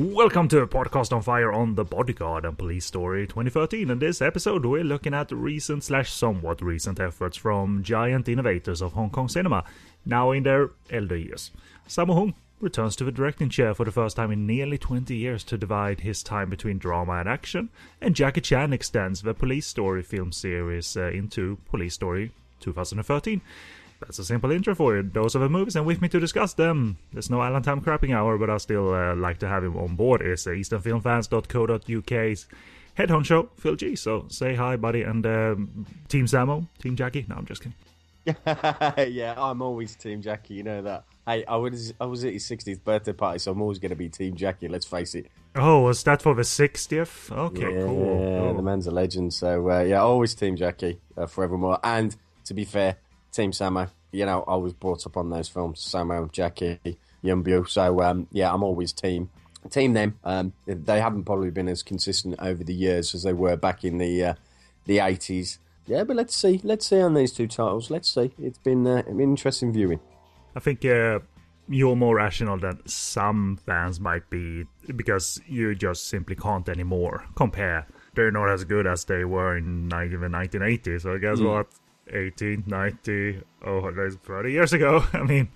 Welcome to a podcast on fire on the Bodyguard and Police Story 2013. In this episode, we're looking at recent slash somewhat recent efforts from giant innovators of Hong Kong cinema, now in their elder years. Sammo Hung returns to the directing chair for the first time in nearly 20 years to divide his time between drama and action, and Jackie Chan extends the Police Story film series uh, into Police Story 2013. That's a simple intro for you. Those are the movies, and with me to discuss them, there's no Alan Tam crapping hour, but I still uh, like to have him on board. Is uh, EasternFilmFans.co.uk's head honcho, Phil G. So say hi, buddy, and um, Team Sammo, Team Jackie. No, I'm just kidding. yeah, I'm always Team Jackie. You know that. Hey, I was I was at his 60th birthday party, so I'm always going to be Team Jackie. Let's face it. Oh, was that for the 60th? Okay, yeah, cool. Yeah, cool. the man's a legend. So uh, yeah, always Team Jackie uh, forevermore. And to be fair, Team Sammo. You know, I was brought up on those films. Sammo, Jackie, Yuen Biao. So um, yeah, I'm always Team. Team them. Um, they haven't probably been as consistent over the years as they were back in the uh, the 80s. Yeah, but let's see. Let's see on these two titles. Let's see. It's been uh, an interesting viewing. I think uh, you're more rational than some fans might be because you just simply can't anymore compare. They're not as good as they were in even 1980. So guess Mm. what? 18, 90, oh, that's 30 years ago. I mean,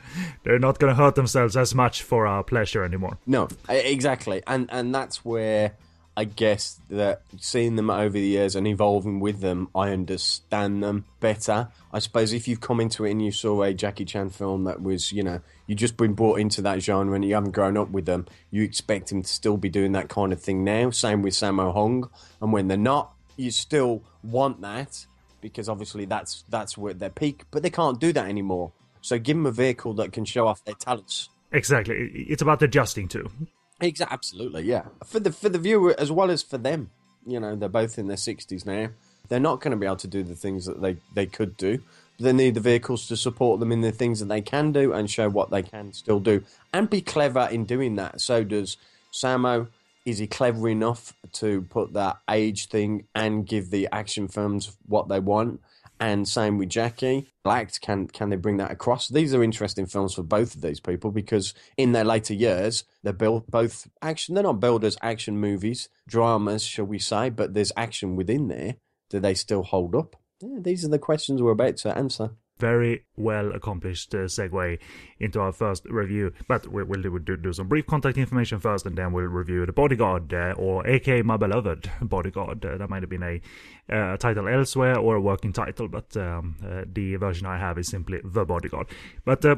they're not going to hurt themselves as much for our pleasure anymore. No, exactly, and and that's where I guess that seeing them over the years and evolving with them, I understand them better. I suppose if you've come into it and you saw a Jackie Chan film that was, you know, you've just been brought into that genre and you haven't grown up with them, you expect him to still be doing that kind of thing now. Same with Sammo Hung, and when they're not, you still want that because obviously that's that's where their peak, but they can't do that anymore. So give them a vehicle that can show off their talents. Exactly. It's about adjusting to. Exactly, absolutely, yeah. For the for the viewer as well as for them, you know, they're both in their sixties now. They're not going to be able to do the things that they they could do. They need the vehicles to support them in the things that they can do and show what they can still do and be clever in doing that. So does Sammo. Is he clever enough to put that age thing and give the action films what they want? And same with Jackie. Black, can can they bring that across? These are interesting films for both of these people because in their later years, they're built both action. They're not billed as action movies, dramas, shall we say? But there's action within there. Do they still hold up? Yeah, these are the questions we're about to answer. Very well accomplished uh, segue into our first review. But we, we'll, do, do, some brief contact information first, and then we'll review the Bodyguard, uh, or AK My Beloved Bodyguard. Uh, that might have been a uh, title elsewhere or a working title, but um, uh, the version I have is simply The Bodyguard. But uh,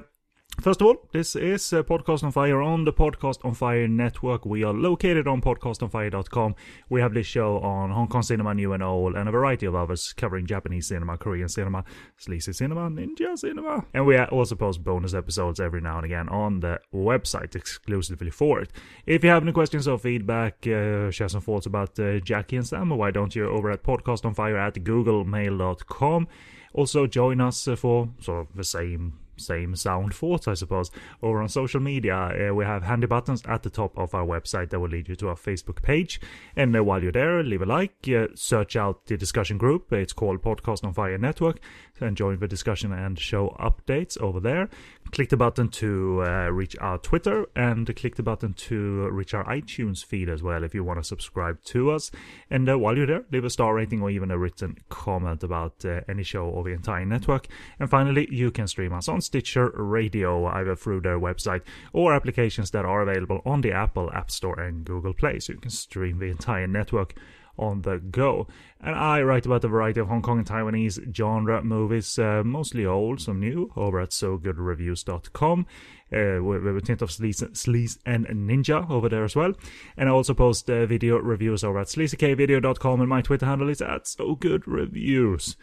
First of all, this is uh, Podcast on Fire on the Podcast on Fire network. We are located on podcastonfire.com. We have this show on Hong Kong cinema, new and old, and a variety of others covering Japanese cinema, Korean cinema, sleazy cinema, ninja cinema. And we also post bonus episodes every now and again on the website exclusively for it. If you have any questions or feedback, uh, share some thoughts about uh, Jackie and Sam, why don't you over at podcastonfire at googlemail.com. Also, join us uh, for sort of the same same sound thoughts, I suppose. Over on social media, uh, we have handy buttons at the top of our website that will lead you to our Facebook page. And uh, while you're there, leave a like, uh, search out the discussion group. It's called Podcast on Fire Network, and join the discussion and show updates over there. Click the button to uh, reach our Twitter, and click the button to reach our iTunes feed as well if you want to subscribe to us. And uh, while you're there, leave a star rating or even a written comment about uh, any show or the entire network. And finally, you can stream us on Stitcher Radio, either through their website or applications that are available on the Apple App Store and Google Play, so you can stream the entire network on the go. And I write about a variety of Hong Kong and Taiwanese genre movies, uh, mostly old, some new, over at sogoodreviews.com. Uh, with, a tint of sleaze and ninja over there as well. And I also post uh, video reviews over at sleazykvideo.com and my Twitter handle is at sogoodreviews.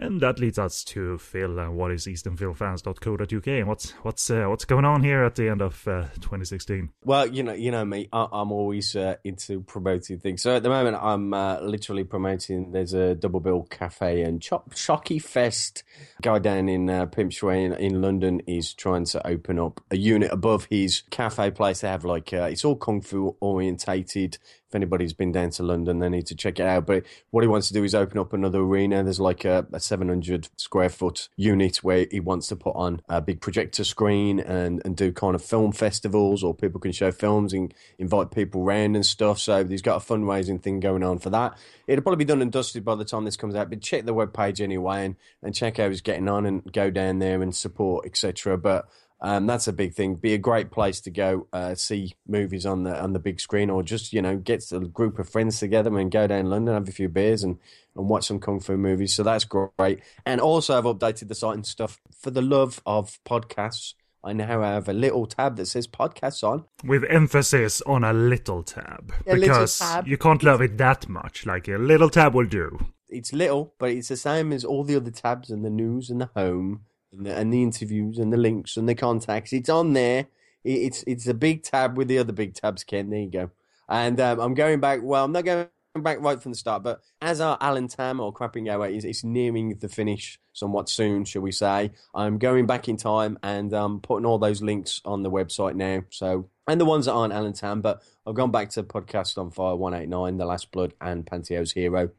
And that leads us to Phil. Uh, what is easternfilmfans.co.uk and what's what's uh, what's going on here at the end of uh, 2016? Well, you know, you know me. I, I'm always uh, into promoting things. So at the moment, I'm uh, literally promoting. There's a Double Bill Cafe and Chop Socky Fest. Guy down in uh, Pimp in, in London is trying to open up a unit above his cafe place. They have like uh, it's all kung fu orientated. If anybody's been down to London, they need to check it out. But what he wants to do is open up another arena. There's like a, a 700 square foot unit where he wants to put on a big projector screen and, and do kind of film festivals or people can show films and invite people around and stuff. So he's got a fundraising thing going on for that. It'll probably be done and dusted by the time this comes out, but check the webpage anyway and, and check how he's getting on and go down there and support, etc. But um, that's a big thing. Be a great place to go uh, see movies on the on the big screen, or just you know get a group of friends together and go down London, have a few beers, and and watch some kung fu movies. So that's great. And also, I've updated the site and stuff for the love of podcasts. I now have a little tab that says podcasts on. With emphasis on a little tab. A little because tab. you can't love it that much. Like a little tab will do. It's little, but it's the same as all the other tabs and the news and the home and the, and the interviews and the links and the contacts. It's on there. It, it's it's a big tab with the other big tabs, Ken. There you go. And um, I'm going back. Well, I'm not going back right from the start, but as our Alan Tam or Crapping Gateway is it's nearing the finish somewhat soon, shall we say? I'm going back in time and um, putting all those links on the website now. So and the ones that aren't Alan Tam, but I've gone back to Podcast on Fire 189, The Last Blood, and Pantyhose Hero,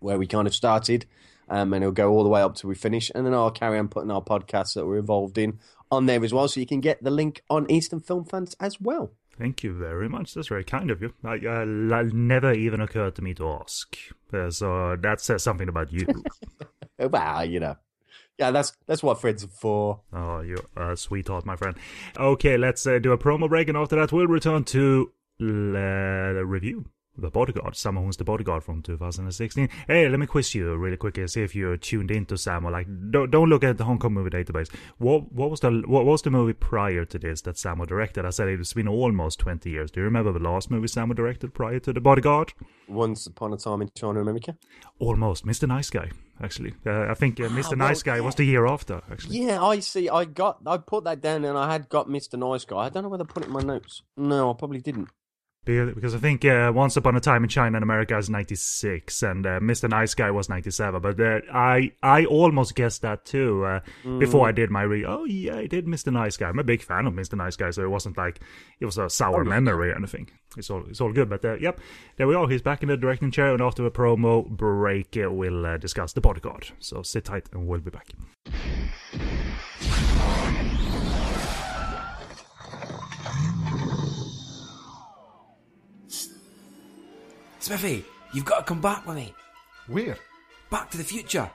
where we kind of started. Um, and it'll go all the way up till we finish. And then I'll carry on putting our podcasts that we're involved in on there as well. So you can get the link on Eastern Film Fans as well. Thank you very much. That's very kind of you. I, I, I never even occurred to me to ask. Uh, so that says something about you. Well, you know. Yeah, that's that's what friends are for. oh, you're a sweetheart, my friend. Okay, let's uh, do a promo break, and after that, we'll return to uh, review The Bodyguard, Sam Who's the Bodyguard from 2016. Hey, let me quiz you really quickly, see if you're tuned into Sam or like. Don't, don't look at the Hong Kong movie database. What what was the what was the movie prior to this that Sammo directed? I said it's been almost 20 years. Do you remember the last movie Sammo directed prior to The Bodyguard? Once upon a time in China, America. Almost, Mr. Nice Guy. Actually, uh, I think uh, Mr. well, Nice Guy was the year after. Actually, Yeah, I see. I got. I put that down, and I had got Mr. Nice Guy. I don't know whether I put it in my notes. No, I probably didn't. Be- because I think uh, Once Upon a Time in China and America is 96 and uh, Mr. Nice Guy was 97 but uh, I I almost guessed that too uh, before I did my re oh yeah I did Mr. Nice Guy I'm a big fan of Mr. Nice Guy so it wasn't like it was a sour memory or anything it's all it's all good but uh, yep there we are he's back in the directing chair and after a promo break uh, we'll uh, discuss the bodyguard so sit tight and we'll be back Smithy, you've got to come back with me. Where? Back to the future.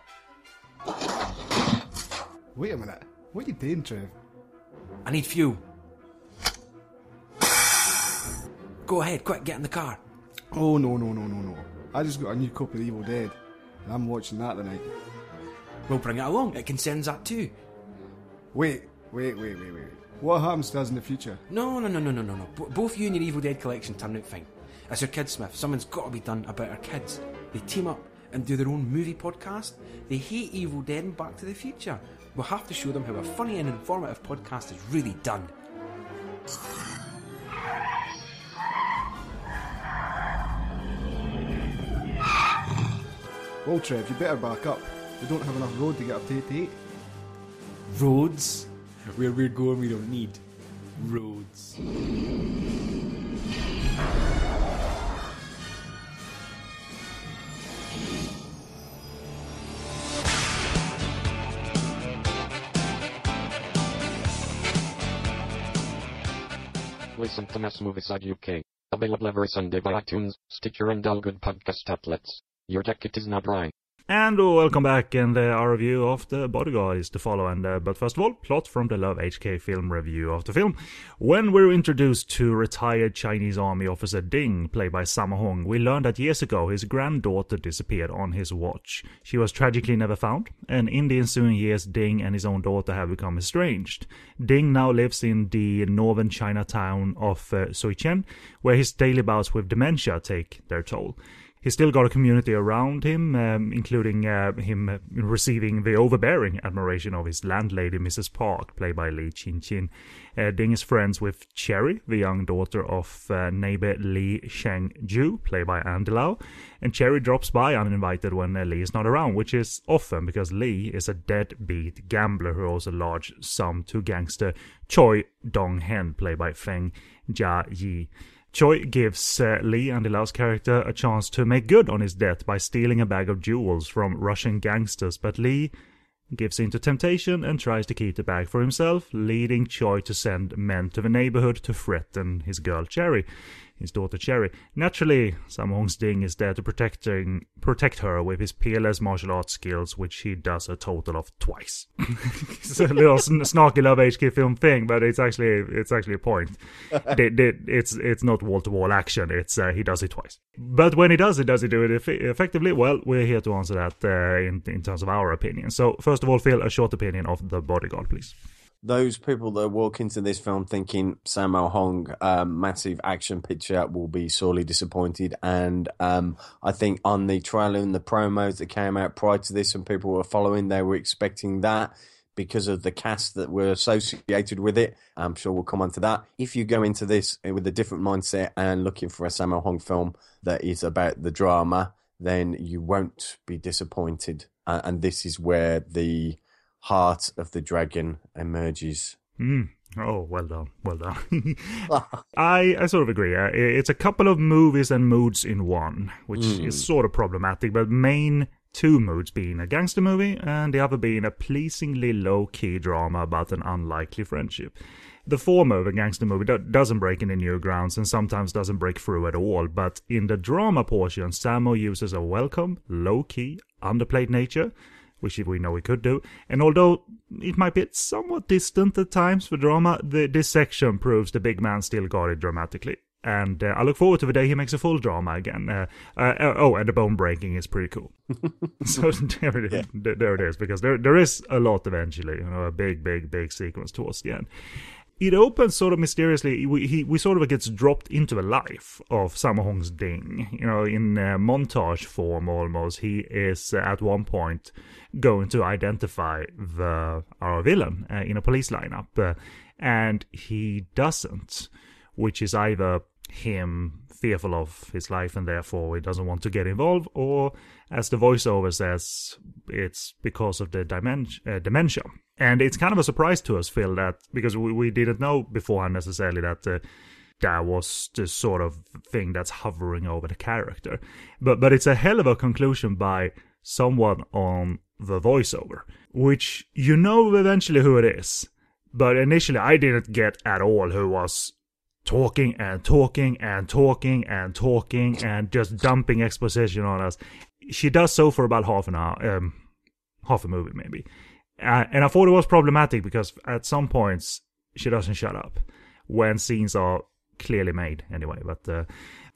Wait a minute. What are you doing, Trev? I need fuel. Go ahead, quick, get in the car. Oh no no no no no! I just got a new copy of Evil Dead, and I'm watching that tonight. We'll bring it along. It concerns that too. Wait, wait, wait, wait, wait. What happens to us in the future? No, no, no, no, no, no, no. B- both you and your Evil Dead collection turned out fine. As your kid, Smith, something's got to be done about our kids. They team up and do their own movie podcast. They hate Evil Dead and Back to the Future. We'll have to show them how a funny and informative podcast is really done. Well, Trev, you better back up. We don't have enough road to get up to 88. Roads? Where we're going, we don't need roads. To Mass Movieside UK. Available every Sunday by iTunes, Stitcher and all good podcast outlets. Your jacket is not dry. And welcome back, and uh, our review of The Bodyguard is to follow. And uh, But first of all, plot from the Love HK film review of the film. When we're introduced to retired Chinese army officer Ding, played by Sammo Hung, we learn that years ago his granddaughter disappeared on his watch. She was tragically never found, and in the ensuing years, Ding and his own daughter have become estranged. Ding now lives in the northern Chinatown of uh, Suichen, where his daily bouts with dementia take their toll. He's still got a community around him, um, including uh, him uh, receiving the overbearing admiration of his landlady, Mrs. Park, played by Lee Chin Chin. Uh, Ding is friends with Cherry, the young daughter of uh, neighbor Lee Sheng Ju, played by Andy Lau. And Cherry drops by uninvited when uh, Lee is not around, which is often because Lee is a deadbeat gambler who owes a large sum to gangster Choi Dong Hen, played by Feng Jia Yi. Choi gives uh, Lee, Andy Lau's character, a chance to make good on his debt by stealing a bag of jewels from Russian gangsters, but Lee gives in to temptation and tries to keep the bag for himself, leading Choi to send men to the neighborhood to threaten his girl Cherry, his daughter Cherry. Naturally, Sammo Hung's Ding is there to protecting, protect her with his peerless martial arts skills, which he does a total of twice. it's a little sn- snarky love HK film thing, but it's actually it's actually a point. They- they- it's it's not wall to wall action. It's uh, he does it twice. But when he does it, does he do it eff- effectively? Well, we're here to answer that uh, in in terms of our opinion. So first of all, Phil, a short opinion of the bodyguard, please. Those people that walk into this film thinking Sammo Hung, um, massive action picture, will be sorely disappointed. And um, I think on the trailer and the promos that came out prior to this, and people were following, they were expecting that because of the cast that were associated with it. I'm sure we'll come on to that. If you go into this with a different mindset and looking for a Sammo Hung film that is about the drama, then you won't be disappointed. Uh, and this is where the heart of the dragon emerges. Mm. Oh, well done, well done. I I sort of agree. Uh, it's a couple of movies and moods in one, which is sort of problematic. But main two moods being a gangster movie and the other being a pleasingly low key drama about an unlikely friendship. The former, the gangster movie, do- doesn't break any new grounds and sometimes doesn't break through at all. But in the drama portion, Sammo uses a welcome, low key, underplayed nature which we know we could do. And although it might be somewhat distant at times for drama, the, this section proves the big man still got it dramatically. And uh, I look forward to the day he makes a full drama again. Uh, uh, uh, oh, and the bone breaking is pretty cool. so there it is. There- There it is. Because there there is a lot eventually. You know, a big, big, big sequence towards the end it opens sort of mysteriously. We he we sort of gets dropped into the life of Sammo Hung's Ding. You know, in uh, montage form almost. He is uh, at one point going to identify the our villain uh, in a police lineup, uh, and he doesn't, which is either him fearful of his life and therefore he doesn't want to get involved, or as the voiceover says, it's because of the uh, dementia. And it's kind of a surprise to us, Phil, that because we, we didn't know beforehand necessarily that uh, that was the sort of thing that's hovering over the character. But but it's a hell of a conclusion by someone on the voiceover, which you know eventually who it is. But initially, I didn't get at all who was talking and talking and talking and talking and just dumping exposition on us. She does so for about half an hour, um, half a movie maybe. Uh, and I thought it was problematic because at some points she doesn't shut up when scenes are clearly made anyway. But uh,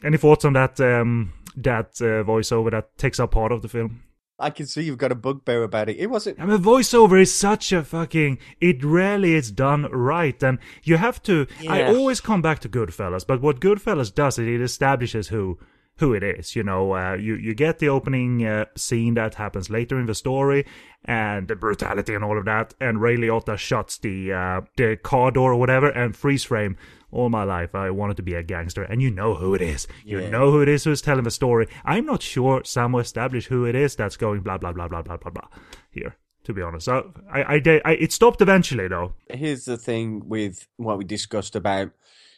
any thoughts on that um, that uh, voiceover that takes up part of the film? I can see you've got a bugbear about it. It wasn't. I mean, voiceover is such a fucking. It rarely is done right, and you have to. I always come back to Goodfellas, but what Goodfellas does is it establishes who who it is. You know, uh, you you get the opening uh, scene that happens later in the story, and the brutality and all of that, and Ray Liotta shuts the uh, the car door or whatever, and freeze frame. All my life, I wanted to be a gangster, and you know who it is. You Yeah. know who it is who's telling the story. I'm not sure Sammo established who it is that's going blah blah blah blah blah blah blah here. To be honest, so I I, did- I it stopped eventually though. Here's the thing with what we discussed about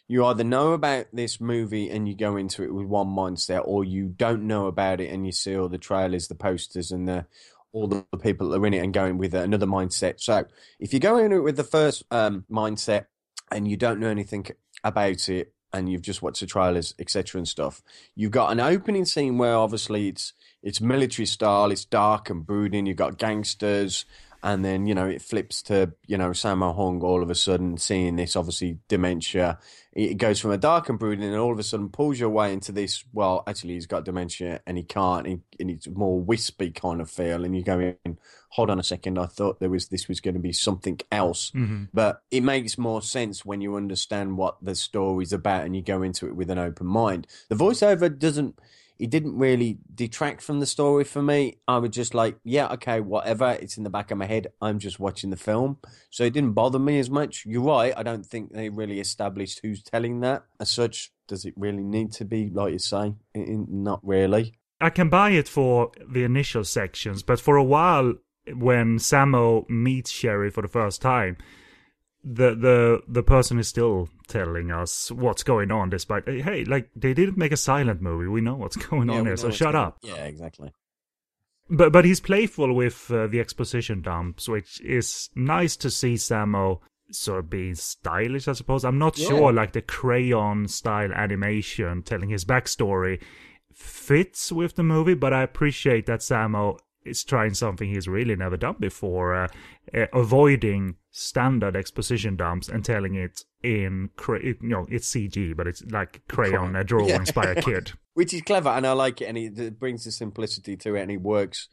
you either know about this movie and you go into it with one mindset, or you don't know about it and you see all the trailers, the posters, and the all the people that are in it and going with another mindset. So if you go in it with the first um, mindset and you don't know anything about it and you've just watched the trailers, etc. and stuff, you've got an opening scene where obviously it's it's military style, it's dark and brooding. You've got gangsters, and then you know it flips to you know Sammo Hung all of a sudden seeing this obviously dementia. It goes from a dark and brooding, and all of a sudden pulls your way into this. Well, actually, he's got dementia and he can't, and, and it's more wispy kind of feel. And you go in, hold on a second, I thought there was this was going to be something else, mm-hmm. but it makes more sense when you understand what the story's about and you go into it with an open mind. The voiceover doesn't it didn't really detract from the story for me. I was just like, yeah, okay, whatever. It's in the back of my head. I'm just watching the film. So it didn't bother me as much. You're right. I don't think they really established who's telling that as such. Does it really need to be, like you say? Not really. I can buy it for the initial sections, but for a while, when Sammo meets Cherry for the first time, the the the person is still telling us what's going on. Despite hey, like they didn't make a silent movie, we know what's going Yeah, on here, so shut going- up. Yeah, exactly. But but he's playful with uh, the exposition dumps, which is nice to see Sammo sort of being stylish. I suppose I'm not Yeah. sure like the crayon style animation telling his backstory fits with the movie, but I appreciate that Sammo is trying something he's really never done before, uh, uh, avoiding standard exposition dumps and telling it in cra- you know it's CG, but it's like crayon uh, drawings by a kid. Which is clever, and I like it, and it, it brings the simplicity to it, and it works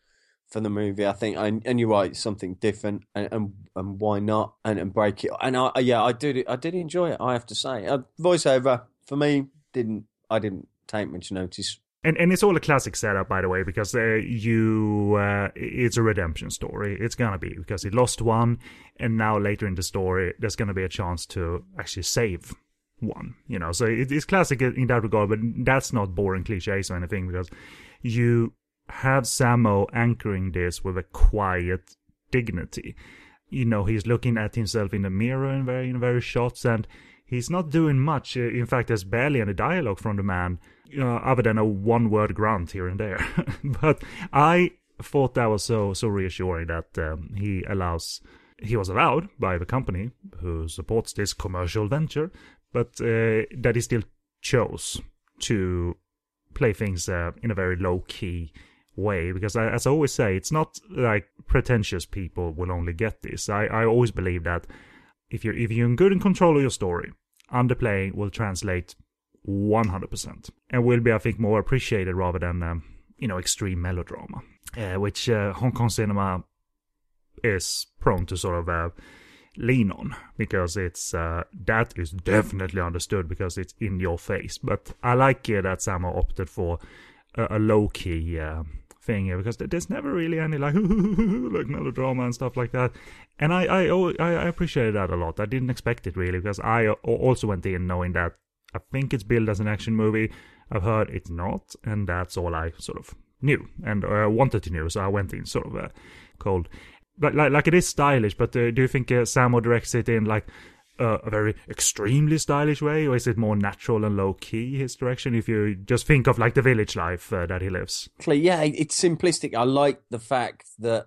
for the movie. I think, and, and you're right, something different, and, and and why not, and, and break it. And I, yeah, I did, I did enjoy it. I have to say, uh, voiceover for me didn't, I didn't take much notice. And and it's all a classic setup, by the way, because uh, you uh, it's a redemption story. It's gonna be because he lost one, and now later in the story, there's gonna be a chance to actually save one. You know, so it, it's classic in that regard. But that's not boring cliches or anything because you have Sammo anchoring this with a quiet dignity. You know, he's looking at himself in the mirror in very in various shots, and he's not doing much. Uh, In fact, there's barely any dialogue from the man, uh, other than a one-word grunt here and there. but I thought that was so so reassuring that um, he allows he was allowed by the company who supports this commercial venture, but uh, that he still chose to play things uh, in a very low key way because I, as I always say, it's not like pretentious people will only get this. I, I always believe that if you're if you're good in control of your story, underplaying will translate 100% and will be I think more appreciated rather than um, you know extreme melodrama, uh, which uh, Hong Kong cinema is prone to sort of uh, lean on because it's uh, that is definitely understood because it's in your face. But I like that Sammo opted for a, a low key uh, thing here because there's never really any like like melodrama and stuff like that. And I I I appreciated that a lot. I didn't expect it really because I also went in knowing that I think it's billed as an action movie. I've heard it's not, and that's all I sort of knew and uh, wanted to know. So I went in sort of uh, cold. But like, like it is stylish. But uh, do you think uh, Sammo directs it in like uh, a very extremely stylish way, or is it more natural and low key his direction? If you just think of like the village life uh, that he lives. Yeah, it's simplistic. I like the fact that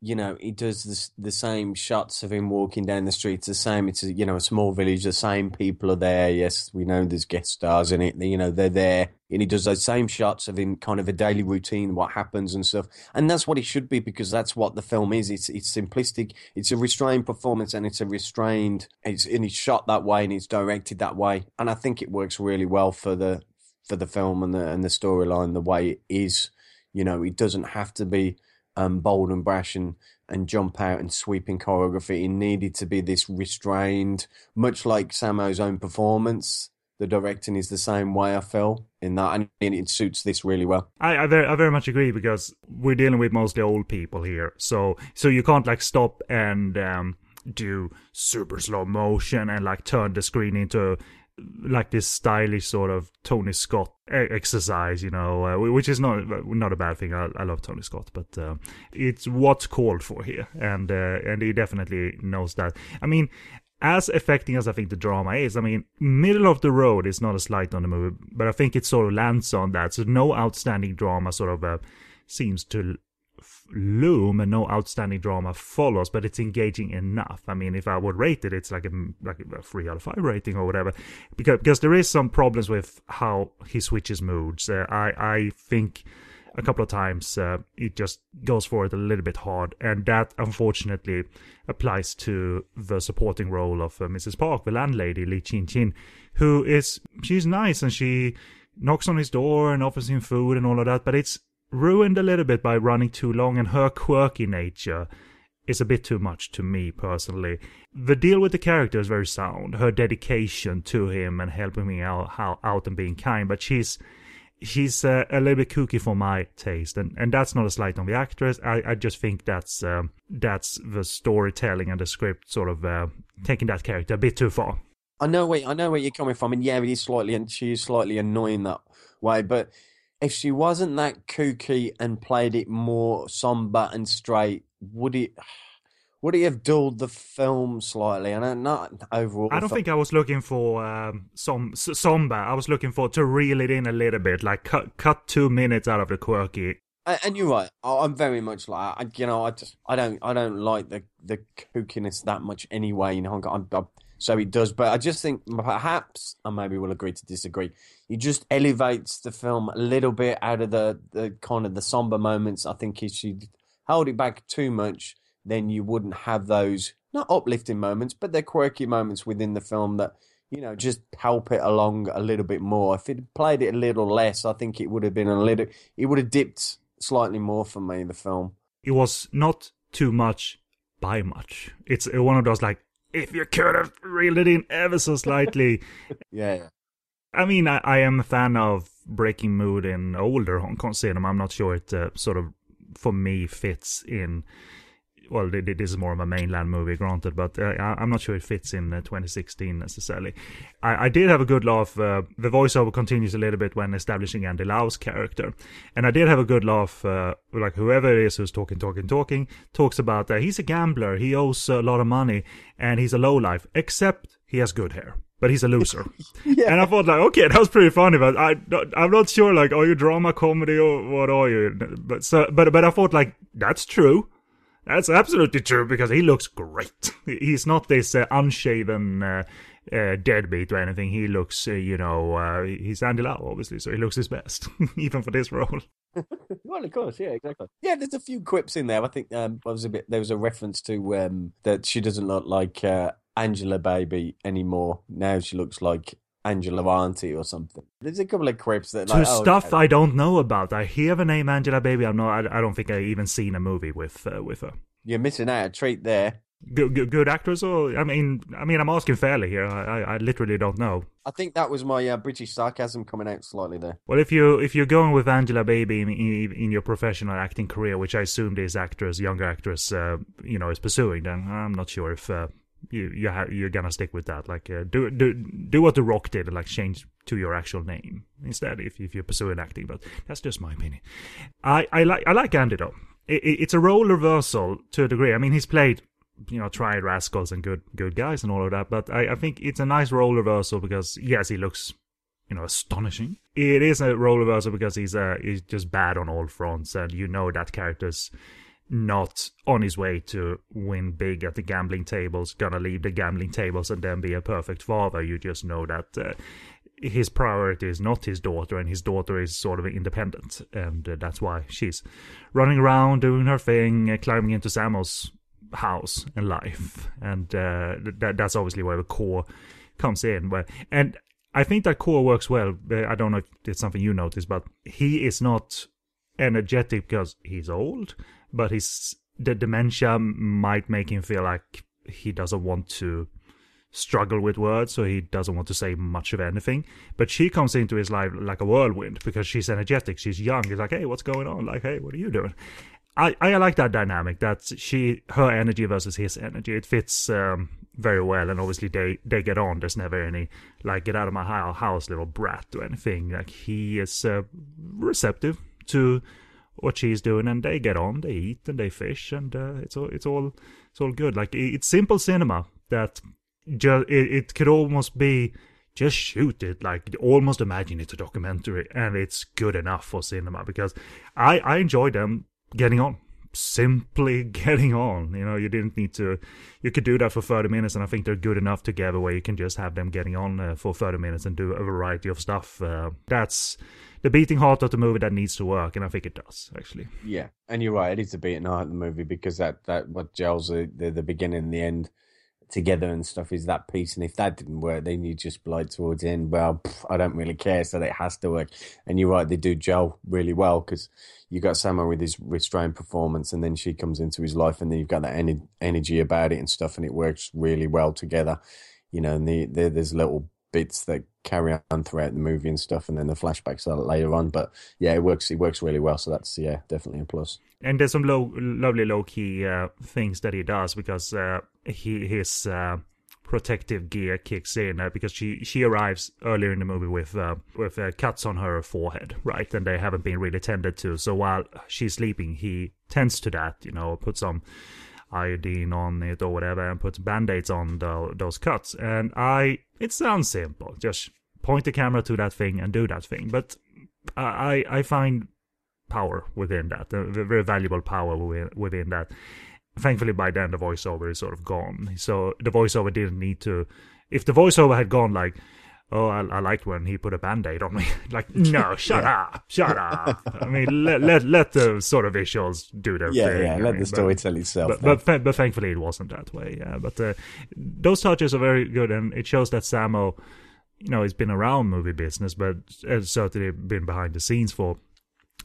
you know he does this, the same shots of him walking down the streets. The same. It's a, you know a small village. The same people are there. Yes, we know there's guest stars in it. You know they're there, and he does those same shots of him, kind of a daily routine, what happens and stuff. And that's what it should be because that's what the film is. It's it's simplistic. It's a restrained performance, and it's a restrained. It's and it's shot that way, and it's directed that way. And I think it works really well for the for the film and the and the storyline the way it is. You know, it doesn't have to be um, bold and brash and, and jump out and sweeping choreography. It needed to be this restrained, much like Sammo's own performance. The directing is the same way I feel in that, and it suits this really well. I, I very I very much agree because we're dealing with mostly old people here, so so you can't like stop and um, do super slow motion and like turn the screen into like this stylish sort of Tony Scott exercise, you know, uh, which is not not a bad thing. I, I love Tony Scott, but uh, it's what's called for here, and uh, and he definitely knows that. I mean, as affecting as I think the drama is, I mean, middle of the road is not a slight on the movie, but I think it sort of lands on that. So no outstanding drama sort of uh, seems to loom, and no outstanding drama follows, but it's engaging enough. I mean, if I would rate it, it's like a like a three out of five rating or whatever, because because there is some problems with how he switches moods. Uh, I I think a couple of times uh, it just goes for it a little bit hard and that unfortunately applies to the supporting role of uh, mrs park the landlady li chin chin who is she's nice and she knocks on his door and offers him food and all of that but it's ruined a little bit by running too long and her quirky nature is a bit too much to me personally. The deal with the character is very sound. Her dedication to him and helping me out, out and being kind, but she's she's uh, a little bit kooky for my taste, and and that's not a slight on the actress. I, I just think that's um, that's the storytelling and the script sort of uh, taking that character a bit too far. I know where I know where you're coming from, and yeah, it is slightly and she is slightly annoying that way. But if she wasn't that kooky and played it more somber and straight, would it? Would it have dulled the film slightly? And uh, not overall. I don't think I was looking for um, some s- somber. I was looking for to reel it in a little bit, like cut cut two minutes out of the quirky. And you're right. I- I'm very much like I, you know, I just I don't I don't like the the kookiness that much anyway. You know, I'm, I'm, so it does. But I just think perhaps, and maybe we'll agree to disagree. he just elevates the film a little bit out of the the kind of the somber moments. I think if you held it back too much, then you wouldn't have those not uplifting moments, but they're quirky moments within the film that you know just help it along a little bit more. If it played it a little less, I think it would have been a little. It would have dipped slightly more for me. The film. It was not too much by much. It's one of those like if you could have reeled it in ever so slightly. Yeah. I mean, I, I am a fan of breaking mood in older Hong Kong cinema. I'm not sure it uh, sort of, for me, fits in. Well, th- th- this is more of a mainland movie, granted, but uh, I- I'm not sure it fits in uh, 2016 necessarily. I-, I did have a good laugh. Uh, the voiceover continues a little bit when establishing Andy Lau's character, and I did have a good laugh. Uh, like whoever it is who's talking, talking, talking, talks about that he's a gambler, he owes a lot of money, and he's a lowlife. Except he has good hair but he's a loser. And I thought like, okay, that was pretty funny, but I I'm not sure like, are you drama comedy or what are you? But so, but but I thought like that's true. That's absolutely true because he looks great. He's not this uh, unshaven uh, uh, deadbeat or anything. He looks, uh, you know, uh, he's Andy Lau obviously, so he looks his best even for this role. Well, of course, yeah, exactly. Yeah, there's a few quips in there. I think um, there was a bit. There was a reference to um, that she doesn't look like uh, Angelababy anymore. Now she looks like Angela Auntie or something. There's a couple of quips that to oh, stuff okay. I don't know about. I hear the name Angela Baby. I'm not. I, I don't think I even seen a movie with uh, with her. You're missing out a treat there. Good, good, good actress, or I mean, I mean, I'm asking fairly here. I, I, I literally don't know. I think that was my uh, British sarcasm coming out slightly there. Well, if you if you're going with Angelababy in, in, in your professional acting career, which I assume this actress, younger actress, uh, you know, is pursuing, then I'm not sure if uh, you you ha- you're gonna stick with that. Like, uh, do do do what The Rock did, like change to your actual name instead if if you're pursuing acting. But that's just my opinion. I I like I like Andy though. It, it, it's a role reversal to a degree. I mean, he's played you know, tried rascals and good good guys and all of that. But I, I think it's a nice role reversal because yes, he looks, you know, astonishing. It is a role reversal because he's uh he's just bad on all fronts, and you know that character's not on his way to win big at the gambling tables, gonna leave the gambling tables and then be a perfect father. You just know that. Uh, his priority is not his daughter, and his daughter is sort of independent, and uh, that's why she's running around doing her thing, uh, climbing into Samuel's house and life, and uh, that that's obviously where the core comes in. But and I think that core works well. Uh, I don't know if it's something you noticed, but he is not energetic because he's old, but his the dementia might make him feel like he doesn't want to struggle with words, so he doesn't want to say much of anything. But she comes into his life like a whirlwind because she's energetic, she's young. He's like, hey, what's going on? Like, hey, what are you doing? I, I like that dynamic. That she her energy versus his energy. It fits um, very well, and obviously they they get on. There's never any like get out of my house, little brat, or anything. Like he is uh, receptive to what she's doing, and they get on. They eat and they fish, and uh, it's all it's all it's all good. Like it's simple cinema that just it, it could almost be just shoot it like almost imagine it's a documentary and it's good enough for cinema because i i enjoy them getting on simply getting on you know you didn't need to you could do that for 30 minutes and i think they're good enough together where you can just have them getting on uh, for 30 minutes and do a variety of stuff uh, that's the beating heart of the movie that needs to work and i think it does actually Yeah, and you're right. It is a beating heart in the movie because that that what gels the the, the beginning and the end together and stuff is that piece. And if that didn't work, then you just like towards the end. Well, pff, I don't really care, so it has to work. And you're right, they do gel really well because you got Samuel with his restrained performance, and then she comes into his life, and then you've got that ener- energy about it and stuff, and it works really well together. You know, and the, the, there's little bits that carry on throughout the movie and stuff, and then the flashbacks are later on. But yeah, it works. It works really well. So that's yeah, definitely a plus. and there's some low, lovely low key uh, things that he does because uh, he his uh, protective gear kicks in uh, because she she arrives earlier in the movie with uh, with uh, cuts on her forehead, right, and they haven't been really tended to. So while she's sleeping, he tends to that, you know, puts some iodine on it or whatever, and puts band-aids on the, those cuts. And I, it sounds simple, just point the camera to that thing and do that thing, but I I find power within that, very valuable power within, within that. Thankfully, by then the voiceover is sort of gone. So the voiceover didn't need to. If the voiceover had gone like, "Oh, I, I liked when he put a band-aid on me," like, no, shut up, shut up. I mean, let let let the sort of visuals do their Yeah, thing. yeah. I Let mean, the but- story tell itself. but then. but, but thankfully it wasn't that way. Yeah, but uh, those touches are very good, and it shows that Sammo, you know, has been around movie business, but has certainly been behind the scenes for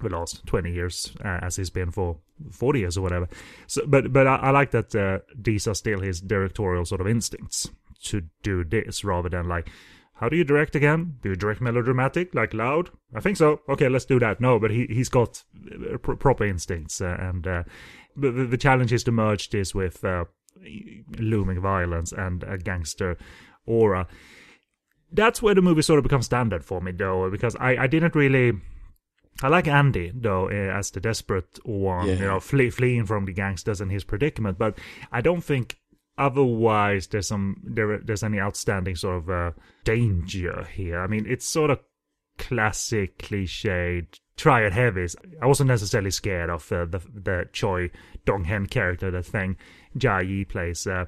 the last twenty years, uh, as he's been for forty years or whatever. So, but but I, I like that uh, these are still his directorial sort of instincts to do this rather than like. How do you direct again? Do you direct melodramatic, like loud? I think so. Okay, let's do that. No, but he he's got uh, pr- proper instincts, uh, and uh, the, the challenge is to merge this with uh, looming violence and a gangster aura. That's where the movie sort of becomes standard for me, though, because I, I didn't really. I like Andy though uh, as the desperate one, Yeah. you know, flee, fleeing from the gangsters and his predicament. But I don't think otherwise there's some there there's any outstanding sort of uh, danger here. I mean, it's sort of classic cliched triad heavies. I wasn't necessarily scared of uh, the the Choi Dong Hen character that Feng Jia Yi plays. Uh,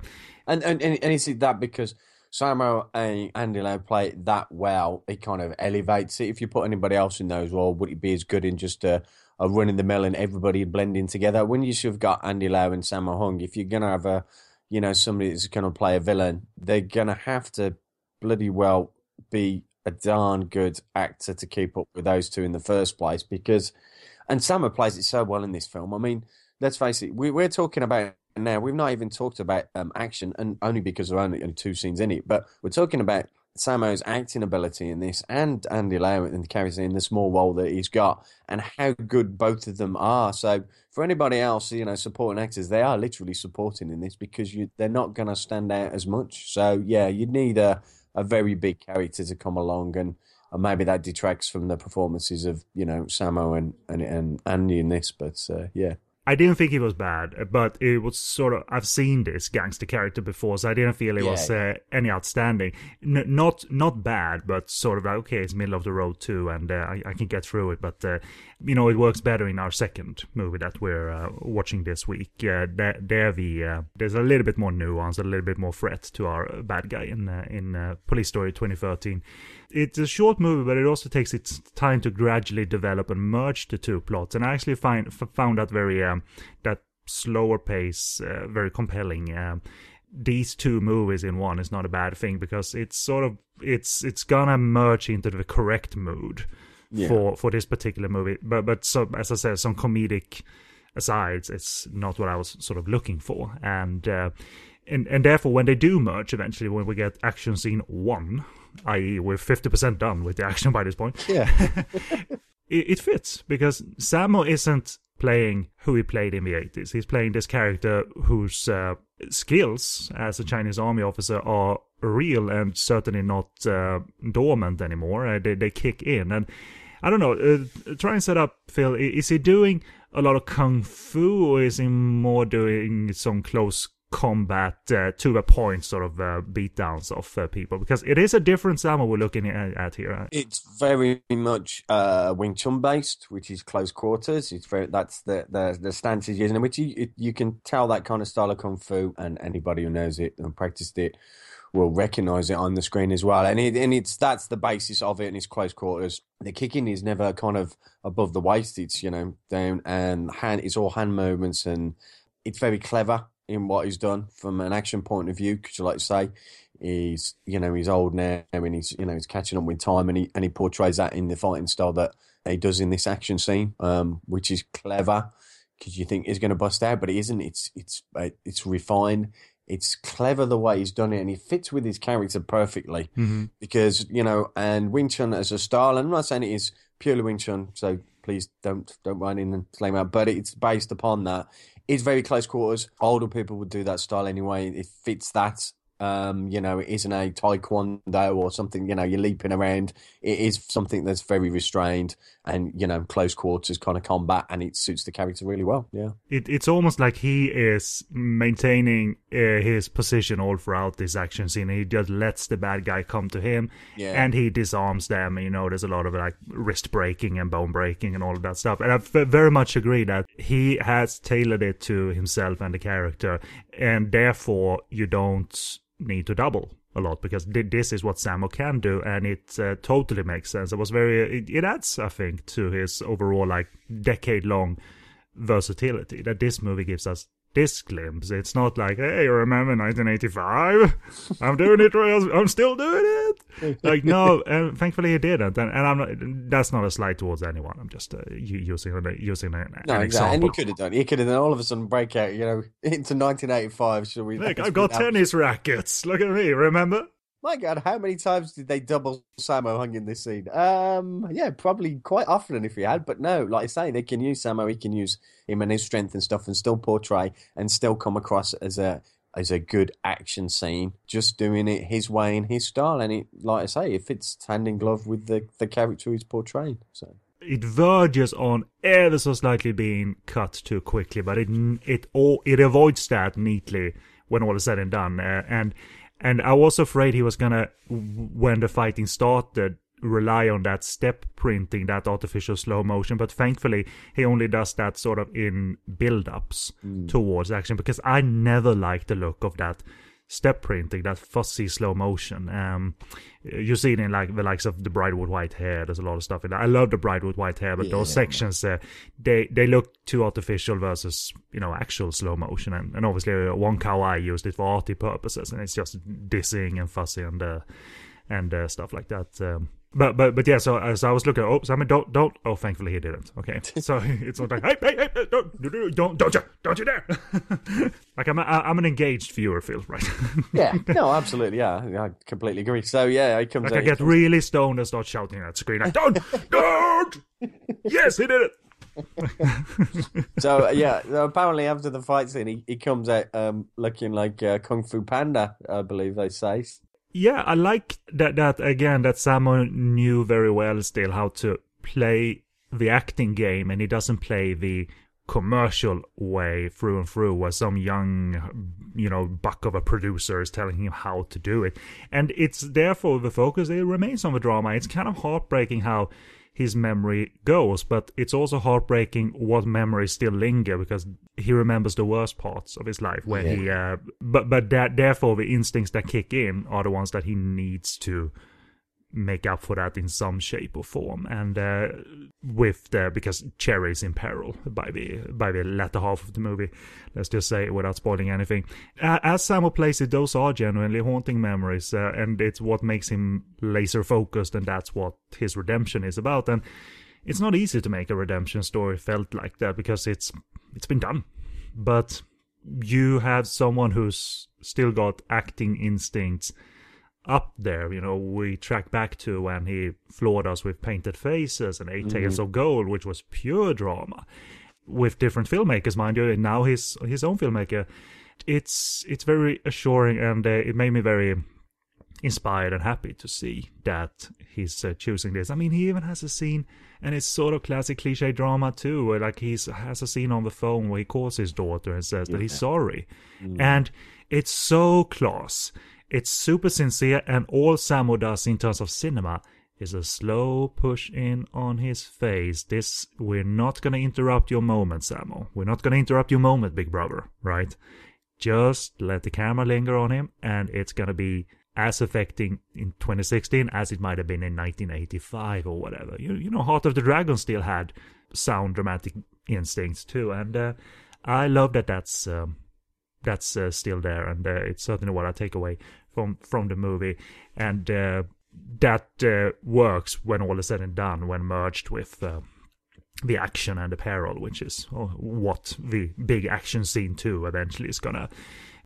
And and and, and is it that because Sammo and Andy Lau play it that well, it kind of elevates it. If you put anybody else in those roles, would it be as good in just a, a run in the mill and everybody blending together? When you should have got Andy Lau and Sammo Hung, if you're gonna have a you know somebody that's gonna play a villain, they're gonna have to bloody well be a darn good actor to keep up with those two in the first place because and Sammo plays it so well in this film. I mean, let's face it, we, we're talking about now. We've not even talked about um, action, and only because there are only, only two scenes in it. But we're talking about Sammo's acting ability in this, and Andy Lau and carries in the small role that he's got, and how good both of them are. So for anybody else, you know, supporting actors, they are literally supporting in this because you they're not going to stand out as much. So yeah, you need a a very big character to come along and. And maybe that detracts from the performances of you know Sammo and and, and Andy in this, but uh, yeah, I didn't think he was bad, but it was sort of I've seen this gangster character before, so I didn't feel it Yeah, was uh, any outstanding. N- not not bad, but sort of like okay, it's middle of the road too, and uh, I, I can get through it. But uh, you know, it works better in our second movie that we're uh, watching this week. Uh, there, there the uh, there's a little bit more nuance, a little bit more threat to our bad guy in uh, in uh, Police Story 2013. It's a short movie, but it also takes its time to gradually develop and merge the two plots. And I actually find f- found that very um, that slower pace uh, very compelling. Um, these two movies in one is not a bad thing because it's sort of it's it's gonna merge into the correct mood Yeah. for for this particular movie. But but so as I said, some comedic asides, it's not what I was sort of looking for, and uh, and and therefore when they do merge eventually, when we get action scene one, i.e., we're fifty percent done with the action by this point, yeah, it, it fits because Sammo isn't playing who he played in the 80s. He's playing this character whose uh, skills as a Chinese army officer are real and certainly not uh, dormant anymore. Uh, they, they kick in. And I don't know, uh, try and set up, Phil, is he doing a lot of kung fu or is he more doing some close combat uh, to a point sort of uh, beatdowns of uh, people? Because it is a different Sammo we're looking at, here. it's very much uh, Wing Chun based, which is close quarters. It's very that's the the, the stance he's using, which you you can tell that kind of style of kung fu, and anybody who knows it and practiced it will recognize it on the screen as well. And it, and it's that's the basis of it, and it's close quarters. The kicking is never kind of above the waist; it's you know down and hand. It's all hand movements, and it's very clever in what he's done from an action point of view. Because you like to say, he's you know he's old now and he's you know he's catching up with time, and he and he portrays that in the fighting style that he does in this action scene, um, which is clever because you think he's going to bust out, but it isn't. It's it's uh, it's refined. It's clever the way he's done it, and he fits with his character perfectly. Mm-hmm. Because you know, and Wing Chun as a style, and I'm not saying it is purely Wing Chun, so please don't don't run in and flame out. But it's based upon that. It's very close quarters. Older people would do that style anyway. It fits that. Um, you know, it isn't a taekwondo or something. You know, you're leaping around. It is something that's very restrained and you know close quarters kind of combat, and it suits the character really well. Yeah. It, it's almost like he is maintaining uh, his position all throughout this action scene. He just lets the bad guy come to him, Yeah. and he disarms them. You know, there's a lot of like wrist breaking and bone breaking and all of that stuff. And I very much agree that he has tailored it to himself and the character, and therefore you don't need to double a lot because thi- this is what Sammo can do, and it uh, totally makes sense. It was very, it, it adds, I think, to his overall like decade long versatility that this movie gives us this glimpse. It's not like, hey, remember 1985? I'm doing it. I'm still doing it. Like no, and thankfully he didn't. And, and I'm not. That's not a slight towards anyone. I'm just uh, using using an, No, an exactly. And example. he could have done. He could have done all of a sudden break out. You know, into 1985. Should we? Look, I've got tennis rackets. Look at me. Remember? My God, how many times did they double Sammo Hung in this scene? Um, yeah, probably quite often if he had, but no, like I say, they can use Sammo, he can use him and his strength and stuff, and still portray and still come across as a as a good action scene, just doing it his way and his style, and it, like I say, it fits hand in glove with the the character he's portraying. So it verges on ever so slightly being cut too quickly, but it it all it avoids that neatly when all is said and done. Uh, and and I was afraid he was gonna, when the fighting started, rely on that step printing, that artificial slow motion. But thankfully, he only does that sort of in build-ups mm. towards action because I never liked the look of that step printing, that fussy slow motion. Um, you see it in like the likes of the Bride with White Hair. There's a lot of stuff in that. I love the Bride with White Hair, but those sections uh, they they look too artificial versus you know actual slow motion. And, and obviously, uh, Wong Kar Wai used it for arty purposes, and it's just dizzying and fussy and uh, and uh, stuff like that. Um, but but but yeah, so uh, so I was looking. Oh, Simon, don't don't. Oh, thankfully he didn't. Okay, so it's not like hey hey hey don't don't don't you don't you dare. like I'm a, I'm an engaged viewer, Phil. Right? yeah, no, absolutely, yeah, I completely agree. So yeah, he comes. like out, I get comes- really stoned and start shouting at the screen. Like don't don't. yes, he did it. So yeah, so apparently after the fight scene, he, he comes out um, looking like uh, Kung Fu Panda, I believe they say. Yeah, I like that. That again, that Sammo knew very well still how to play the acting game, and he doesn't play the commercial way through and through, where some young, you know, buck of a producer is telling him how to do it. And it's therefore the focus it remains on the drama. It's kind of heartbreaking how his memory goes, but it's also heartbreaking what memories still linger because he remembers the worst parts of his life where he uh, but but that therefore the instincts that kick in are the ones that he needs to make up for that in some shape or form. And uh, with the because Cherry is in peril by the by the latter half of the movie let's just say without spoiling anything. Uh, as Sammo plays it those are genuinely haunting memories uh, and it's what makes him laser focused and that's what his redemption is about. And it's not easy to make a redemption story felt like that because it's it's been done. But you have someone who's still got acting instincts up there. You know, we track back to when he floored us with Painted Faces and 8 Taels of Gold, which was pure drama with different filmmakers, mind you, and now his his own filmmaker. It's it's very assuring, and uh, it made me very inspired and happy to see that he's uh, choosing this. I mean, he even has a scene, and it's sort of classic cliche drama too, where like he has a scene on the phone where he calls his daughter and says that he's sorry, and it's so class. It's super sincere, and all Sammo does in terms of cinema is a slow push in on his face. This we're not gonna interrupt your moment, Sammo. We're not gonna interrupt your moment, big brother. Right? Just let the camera linger on him, and it's gonna be as affecting in 2016 as it might have been in 1985 or whatever. You, you know, Heart of the Dragon still had sound dramatic instincts too, and uh, I love that that's um, that's uh, still there, and uh, it's certainly what I take away from from the movie, and uh, that uh, works when all is said and done when merged with. Uh, the action and the peril, which is uh, what the big action scene too eventually is gonna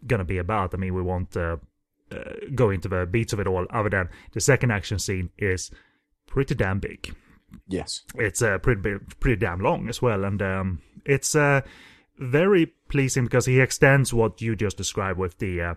gonna be about. I mean, we won't uh, uh, go into the beats of it all, other than the second action scene is pretty damn big. Yes. It's uh, pretty pretty damn long as well, and um, it's uh, very pleasing because he extends what you just described with the uh,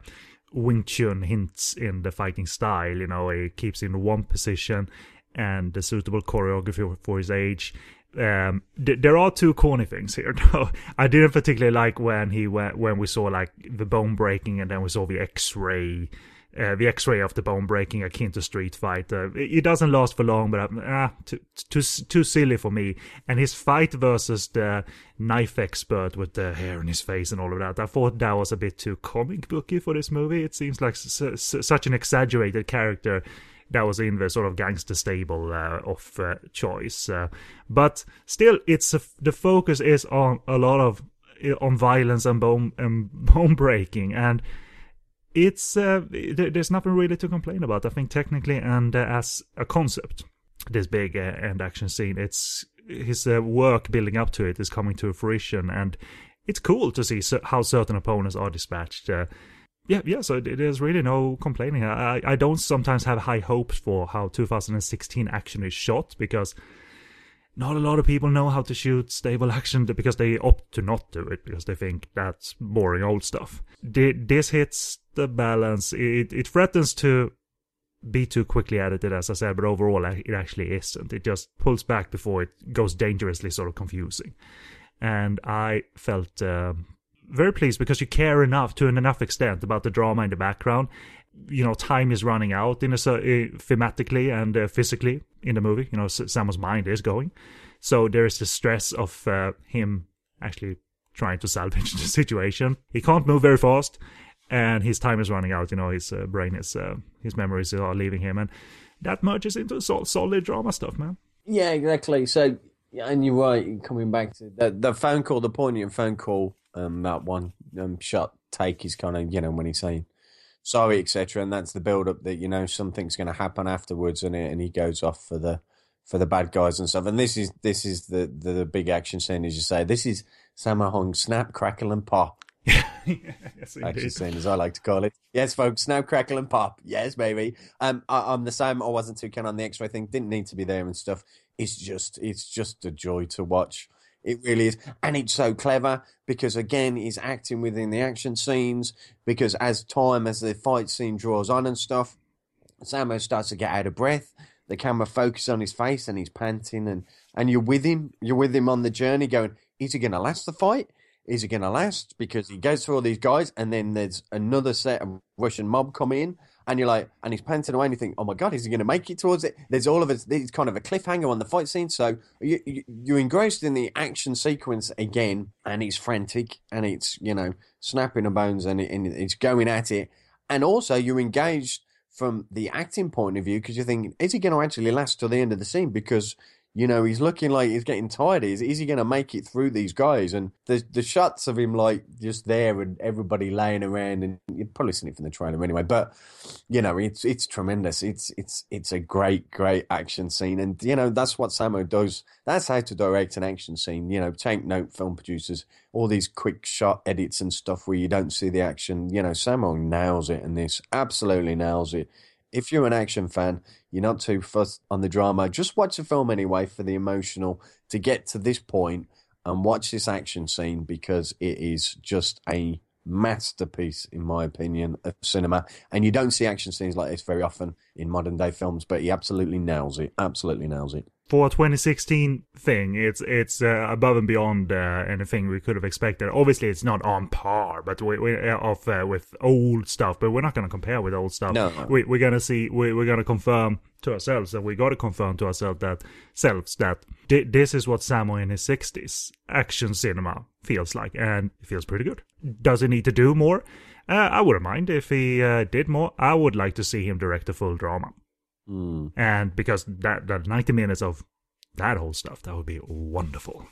Wing Chun hints in the fighting style. You know, he keeps in one position and the suitable choreography for his age. Um, th- there are two corny things here, though. I didn't particularly like when he went when we saw like the bone breaking, and then we saw the X-ray, uh, the X-ray of the bone breaking akin to Street Fighter. It, it doesn't last for long, but uh, ah, too, too too silly for me. And his fight versus the knife expert with the hair in his face and all of that, I thought that was a bit too comic booky for this movie. It seems like such an exaggerated character that was in the sort of gangster stable uh, of uh, choice. Uh, but still, it's the focus is on a lot of on violence and bone and bone breaking, and it's uh, there- there's nothing really to complain about. I think technically and uh, as a concept, this big uh, end action scene, it's his uh, work building up to it is coming to fruition, and it's cool to see cer- how certain opponents are dispatched. Uh, yeah, yeah. So there's really no complaining. I I don't sometimes have high hopes for how 2016 action is shot because not a lot of people know how to shoot stable action because they opt to not do it because they think that's boring old stuff. This hits the balance. It it threatens to be too quickly edited, as I said, but overall it actually isn't. It just pulls back before it goes dangerously sort of confusing. And I felt um, very pleased because you care enough to an enough extent about the drama in the background. You know, time is running out in a uh, thematically and uh, physically in the movie. You know, Samuel's mind is going, so there is the stress of uh, him actually trying to salvage the situation. He can't move very fast, and his time is running out. You know, his uh, brain is, uh, his memories are leaving him, and that merges into sol- solid drama stuff, man. Yeah, exactly. So, and you're right. Coming back to the, the phone call, the poignant phone call, um, that one um, shot take is kind of you know when he's saying sorry, etc., and that's the build up that you know something's going to happen afterwards, and it, and he goes off for the for the bad guys and stuff. And this is this is the the, the big action scene, as you say. This is Sammo Hung snap, crackle, and pop. Yes, action indeed. scene, as I like to call it. Yes, folks, snap, crackle, and pop. Yes, baby. Um, I, I'm the same. I wasn't too keen on the X-ray thing. Didn't need to be there and stuff. It's just, it's just a joy to watch. It really is, and it's so clever because again, he's acting within the action scenes. Because as time, as the fight scene draws on and stuff, Sammo starts to get out of breath. The camera focuses on his face and he's panting, and and you're with him. You're with him on the journey, going, is he going to last the fight? Is it going to last? Because he goes through all these guys, and then there's another set of Russian mob come in, and you're like, and he's panting away, and you think, oh my god, is he going to make it towards it? There's all of it. There's kind of a cliffhanger on the fight scene, so you, you, you're engrossed in the action sequence again, and it's frantic, and it's you know snapping the bones, and, it, and it's going at it, and also you're engaged from the acting point of view because you're thinking, is he going to actually last till the end of the scene? Because you know he's looking like he's getting tired. Is is he going to make it through these guys? And the the shots of him like just there and everybody laying around, and you've probably seen it from the trailer anyway. But you know it's it's tremendous. It's it's it's a great great action scene, and you know that's what Sammo does. That's how to direct an action scene. You know, take note, film producers. All these quick shot edits and stuff where you don't see the action. You know, Sammo nails it, and this absolutely nails it if you're an action fan, you're not too fussed on the drama. Just watch the film anyway for the emotional to get to this point and watch this action scene because it is just a masterpiece, in my opinion, of cinema. And you don't see action scenes like this very often in modern day films, but he absolutely nails it. Absolutely nails it. For a 2016 thing, it's it's uh, above and beyond uh, anything we could have expected. Obviously, it's not on par, but we, we uh, of uh, with old stuff. But we're not going to compare with old stuff. No. we, we're going to see. We, we're going to confirm to ourselves, that we got to confirm to ourselves that selves that thi- this is what Sammo in his 60s action cinema feels like, and it feels pretty good. Does he need to do more? Uh, I wouldn't mind if he uh, did more. I would like to see him direct a full drama Mm. and because that that 90 minutes of that whole stuff. That would be wonderful.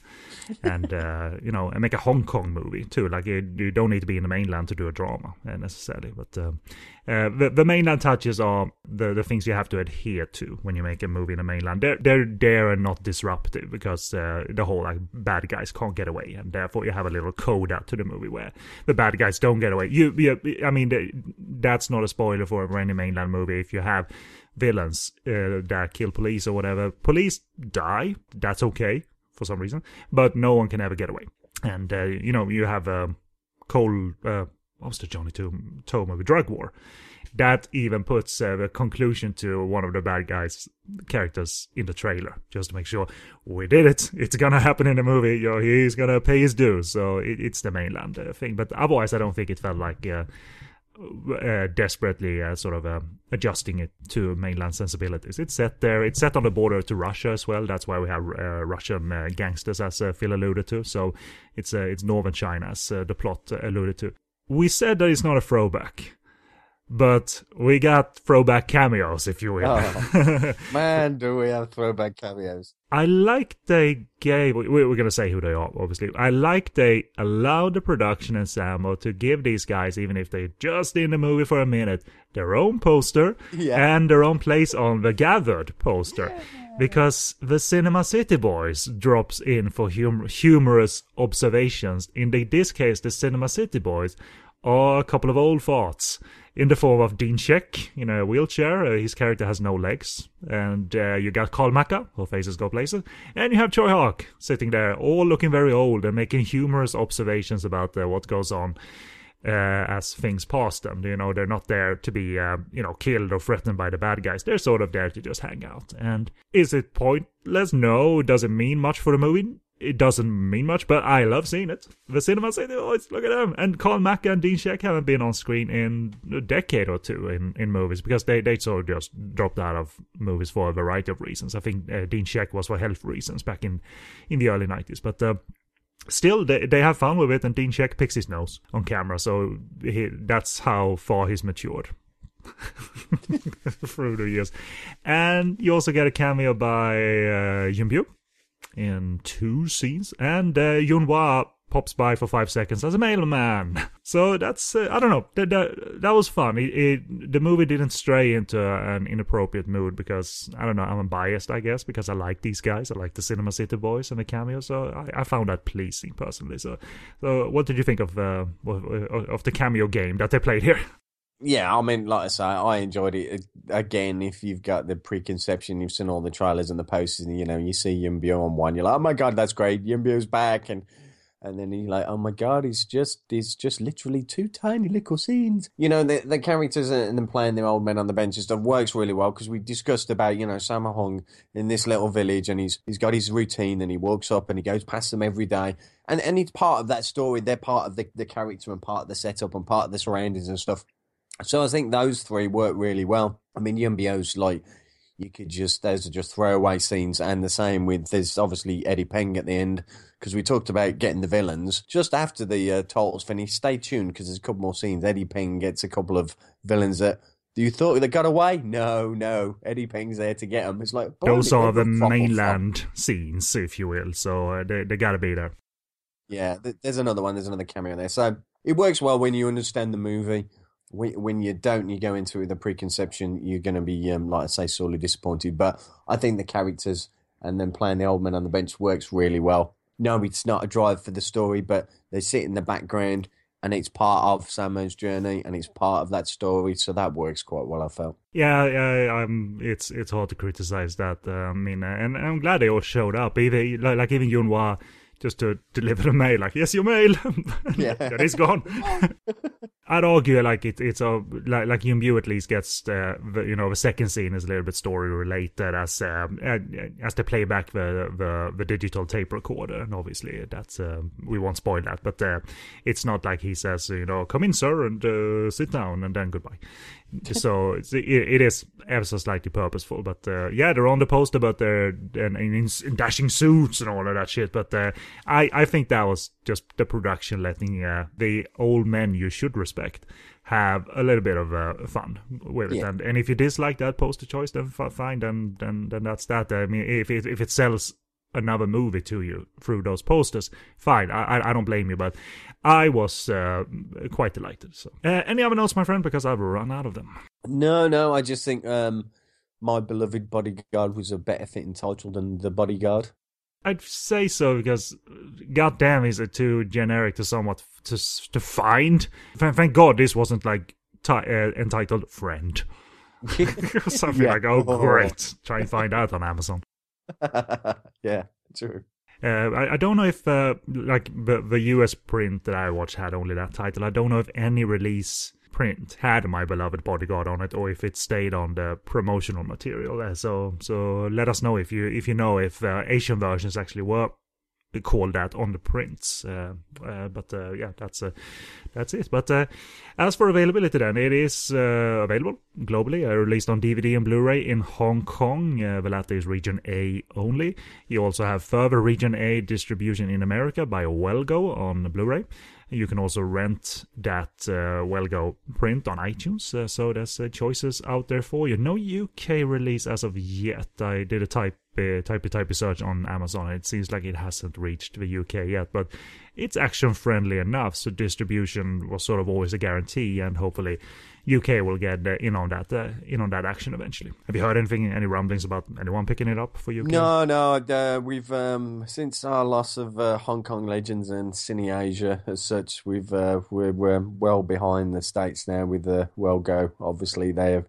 and uh, you know, and make a Hong Kong movie too. Like you, you don't need to be in the mainland to do a drama uh, necessarily, but um, uh, the the mainland touches are the the things you have to adhere to when you make a movie in the mainland. They're they're there and not disruptive because uh, the whole like bad guys can't get away, and therefore you have a little coda to the movie where the bad guys don't get away. You, you I mean, that's not a spoiler for any mainland movie. If you have villains uh, that kill police or whatever, police die. That's okay for some reason, but no one can ever get away. And uh, you know, you have a um, Cole. Uh, what was the Johnnie To movie? Drug War. That even puts uh, the conclusion to one of the bad guys' characters in the trailer, just to make sure we did it. It's gonna happen in the movie. You know, he's gonna pay his dues. So it, it's the mainland uh, thing. But otherwise, I don't think it felt like uh, uh, desperately uh, sort of uh, adjusting it to mainland sensibilities. It's set there. It's set on the border to Russia as well. That's why we have uh, Russian uh, gangsters, as uh, Phil alluded to. So it's it's northern China, as the plot alluded to. We said that it's not a throwback but we got throwback cameos, if you will. Oh, man, do we have throwback cameos? I like they gave. We're going to say who they are, obviously. I like they allowed the production ensemble to give these guys, even if they're just in the movie for a minute, their own poster Yeah. and their own place on the gathered poster. Because the Cinema City Boys drops in for hum- humorous observations. In this case, the Cinema City Boys are a couple of old farts in the form of Dean Shek in a wheelchair. Uh, his character has no legs. And uh, you got Karl Maka, whose faces go places. And you have Tsui Hark sitting there, all looking very old and making humorous observations about uh, what goes on. Uh, as things pass them, you know, they're not there to be, uh, you know, killed or threatened by the bad guys. They're sort of there to just hang out. And is it pointless? No. Does it mean much for the movie? It doesn't mean much, but I love seeing it. The Cinema City Boys, look at them. And Karl Maka and Dean Shek haven't been on screen in a decade or two in, in movies because they, they sort of just dropped out of movies for a variety of reasons. I think uh, Dean Shek was for health reasons back in, in the early 90s. But uh, still, they, they have fun with it, and Dean Shek picks his nose on camera, so he, that's how far he's matured. through the years. And you also get a cameo by uh, Bu in two scenes, and uh, Yuen Wah pops by for five seconds as a mailman. So that's uh, I don't know that that, that was fun. It, it, the movie didn't stray into an inappropriate mood because I don't know I'm biased I guess because I like these guys. I like the Cinema City Boys and the cameo, so I, I found that pleasing personally. So so what did you think of uh, of, of the cameo game that they played here? Yeah, I mean, like I say, I enjoyed it. Again, if you've got the preconception, you've seen all the trailers and the posters, and you know, you see Yuen Biao on one, you're like, oh my god, that's great, Yuen Biao's back, and and then you're like, oh my god, he's just he's just literally two tiny little scenes. You know, the the characters and them playing the old men on the bench and stuff works really well because we discussed about you know Sammo Hung in this little village, and he's he's got his routine, and he walks up and he goes past them every day, and and it's part of that story. They're part of the the character and part of the setup and part of the surroundings and stuff. So I think those three work really well. I mean, Yuen Biao's like you could just those are just throwaway scenes, and the same with there's obviously Eddie Peng at the end because we talked about getting the villains just after the uh, titles finish. Stay tuned because there's a couple more scenes. Eddie Peng gets a couple of villains that. Do you thought they got away? No, no. Eddie Peng's there to get them. It's like those are the mainland scenes, if you will. So uh, they they gotta be there. Yeah, there's another one. There's another cameo there. So it works well when you understand the movie when you don't, you go into a preconception, you're going to be, um, like I say, sorely disappointed. But I think the characters and then playing the old man on the bench works really well. No, it's not a drive for the story, but they sit in the background and it's part of Sammo's journey and it's part of that story, so that works quite well. I felt. Yeah, yeah, um, it's it's hard to criticize that. Uh, I mean, uh, and I'm glad they all showed up. Even like, like even Yuen Wah just to deliver the mail. Like, yes, your mail. Yeah, that is gone. I'd argue like it, it's a like like Yuen Biao at least gets the, the, you know the second scene is a little bit story related as um, as they play back the, the the digital tape recorder and obviously that's uh, we won't spoil that but uh, it's not like he says you know come in sir and uh, sit down and then goodbye so it's, it, it is ever so slightly purposeful but uh, yeah they're on the poster but they're in, in, in, dashing suits and all of that shit but uh, I, I think that was just the production letting uh, the old men you should respect have a little bit of uh, fun with it. Yeah. And and if you dislike that poster choice, then fi- fine, then then then that's that. I mean, if it, if it sells another movie to you through those posters, fine. I I, I don't blame you, but I was uh, quite delighted. So, uh, any other notes, my friend? Because I've run out of them. No, no, I just think um, my beloved bodyguard was a better fitting title than the bodyguard. I'd say so because, goddamn, is it too generic to somewhat to to find? Thank, God this wasn't like ti- uh, entitled "Friend" something Yeah. like. Oh, great! Try and find out on Amazon. yeah, true. Uh, I, I don't know if uh, like the the US print that I watched had only that title. I don't know if any release print had my beloved bodyguard on it, or if it stayed on the promotional material. So so let us know if you if you know if uh, Asian versions actually were called that on the prints. Uh, uh, but uh, yeah, that's uh, that's it. But uh, as for availability, then it is available globally. Released on DVD and Blu-ray in Hong Kong. Uh, the latter is Region A only. You also have further Region A distribution in America by Well Go on Blu-ray. You can also rent that uh, Well Go print on iTunes. Uh, so there's uh, choices out there for you. No UK release as of yet. I did a type uh, typey typey search on Amazon. It seems like it hasn't reached the UK yet, but it's action friendly enough. So distribution was sort of always a guarantee, and hopefully UK will get in on that uh, in on that action eventually. Have you heard anything? Any rumblings about anyone picking it up for UK? No, no, uh, we've um, since our loss of uh, Hong Kong legends and Cine Asia as such, we've we're, we're well behind the states now with the Well Go. Obviously, they have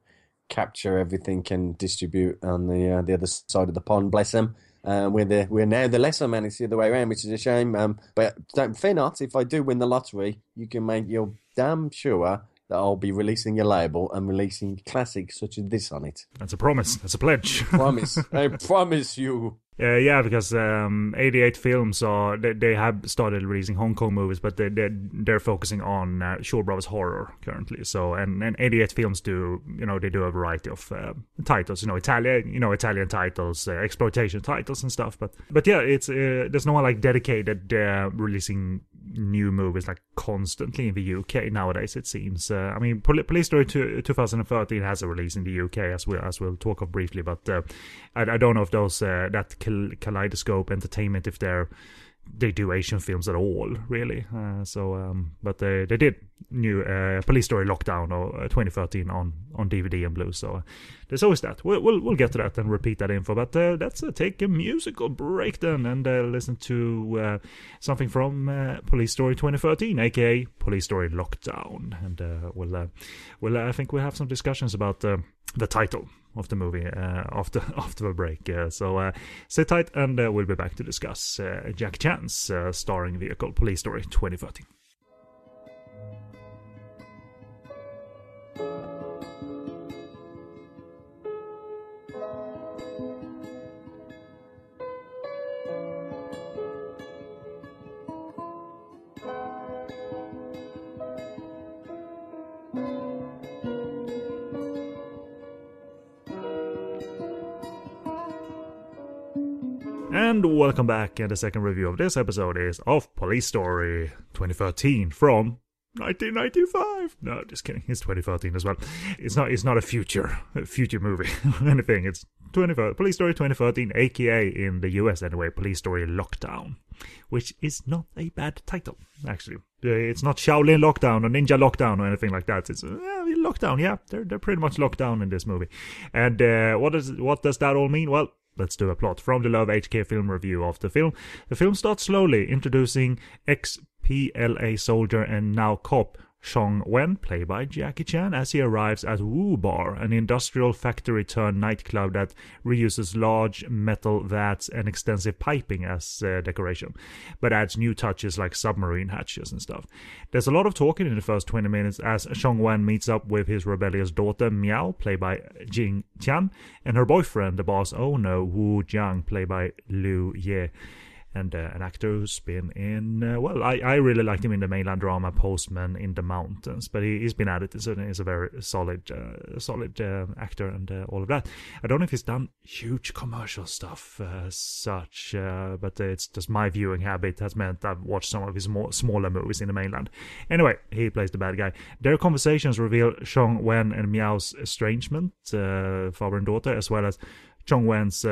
capture everything and distribute on the uh, the other side of the pond. Bless them. Uh, we're the we're now the lesser man. It's the other way around, which is a shame. Um, but don't fear not. If I do win the lottery, you can make your damn sure that I'll be releasing your label and releasing classics such as this on it. That's a promise. That's a pledge. Promise. I promise you. Uh, yeah, because um, 88 Films are they, they have started releasing Hong Kong movies, but they they're, they're focusing on uh, Shaw Brothers horror currently. So and, and 88 Films do you know they do a variety of uh, titles, you know Italian you know Italian titles, uh, exploitation titles and stuff. But but yeah, it's uh, there's no one like dedicated uh, releasing new movies like constantly in the UK nowadays. It seems. Uh, I mean, Pol- Police Story two, 2013 has a release in the UK as we as we'll talk of briefly, but uh, I, I don't know if those uh, that Kal- Kaleidoscope Entertainment if they're they do Asian films at all, really. Uh, so, um, but they they did new uh, Police Story Lockdown or uh, 2013 on on DVD and Blue. So uh, there's always that. We'll, we'll we'll get to that and repeat that info. But uh, let's uh, take a musical break then and uh, listen to something from Police Story 2013, aka Police Story Lockdown, and we'll we'll I think we'll have some discussions about. The title of the movie uh, after after the break. Uh, so uh, sit tight, and we'll be back to discuss Jack Chan's starring vehicle Police Story 2013. And welcome back. And the second review of this episode is of Police Story 2013 from 1995. No, just kidding. It's 2013 as well. It's not. It's not a future a future movie or anything. It's 20, Police Story 2013, aka in the US anyway, Police Story Lockdown, which is not a bad title actually. Uh, It's not Shaolin Lockdown or Ninja Lockdown or anything like that. It's uh, lockdown. Yeah, they're they're pretty much locked down in this movie. And uh, what does what does that all mean? Well. Let's do a plot from the Love HK film review of the film. The film starts slowly, introducing ex-PLA soldier and now cop Chong Wen, played by Jackie Chan, as he arrives at Wu Bar, an industrial factory turned nightclub that reuses large metal vats and extensive piping as uh, decoration, but adds new touches like submarine hatches and stuff. There's a lot of talking in the first 20 minutes as Chong Wen meets up with his rebellious daughter Miao, played by Jing Tian, and her boyfriend, the boss owner Wu Jiang, played by Liu Ye. And uh, an actor who's been in uh, well I, I really liked him in the mainland drama postman in the mountains but he, he's been at it so he's a very solid uh, solid uh, actor and uh, all of that. I don't know if he's done huge commercial stuff uh, such uh, but it's just my viewing habit has meant i've watched some of his more smaller movies in the mainland. Anyway he plays the bad guy. Their conversations reveal Chong Wen and Miao's estrangement father and daughter as well as Chong Wen's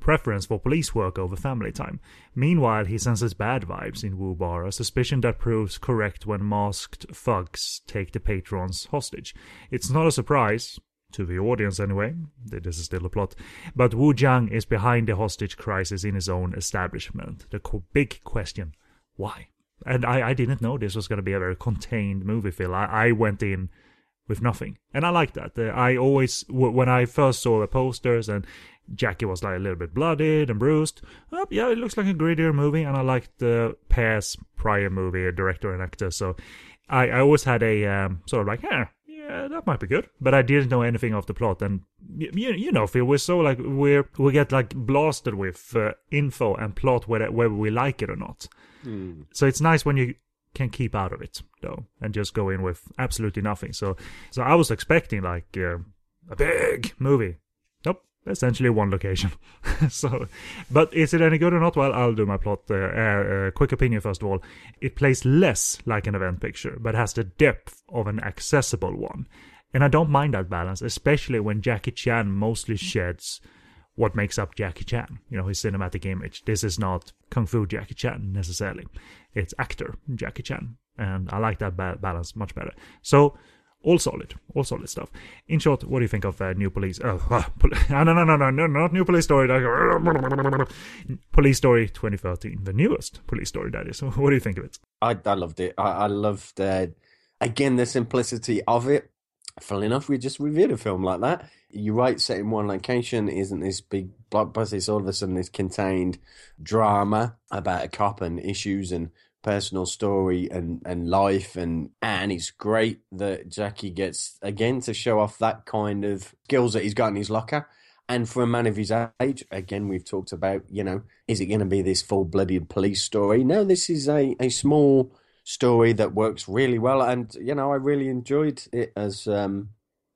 preference for police work over family time. Meanwhile, he senses bad vibes in Wu Bar, a suspicion that proves correct when masked thugs take the patrons hostage. It's not a surprise, to the audience anyway, this is still a plot, but Wu Jiang is behind the hostage crisis in his own establishment. The co- big question, why? And I, I didn't know this was going to be a very contained movie, Phil. I, I went in with nothing. And I like that. I always, when I first saw the posters and Jackie was like a little bit bloodied and bruised, oh, yeah, it looks like a grittier movie. And I liked the pair's prior movie, a director and actor. So I, I always had a um, sort of like, yeah, yeah, that might be good. But I didn't know anything of the plot. And you, you know, Phil, we're so like, we're, we get like blasted with uh, info and plot whether, whether we like it or not. So it's nice when you can keep out of it though and just go in with absolutely nothing so so i was expecting like uh, a big movie essentially one location so but is it any good or not well i'll do my plot uh, uh, quick opinion first of all it plays less like an event picture but has the depth of an accessible one and i don't mind that balance especially when jackie chan mostly sheds what makes up Jackie Chan, you know, his cinematic image. This is not Kung Fu Jackie Chan necessarily. It's actor Jackie Chan. And I like that ba- balance much better. So, all solid, all solid stuff. In short, what do you think of uh, New Police? Oh, uh, no, no, no, no, no, not New Police Story. Police Story 2013, the newest Police Story, that is. What do you think of it? I, I loved it. I, I loved, uh, again, the simplicity of it. Funnily enough, we just reviewed a film like that. You're right, set in one location isn't this big blockbuster. It's all of a sudden this contained drama about a cop and issues and personal story and, and life. And, and it's great that Jackie gets, again, to show off that kind of skills that he's got in his locker. And for a man of his age, again, we've talked about, you know, is it going to be this full blooded police story? No, this is a, a small story that works really well. And, you know, I really enjoyed it as um,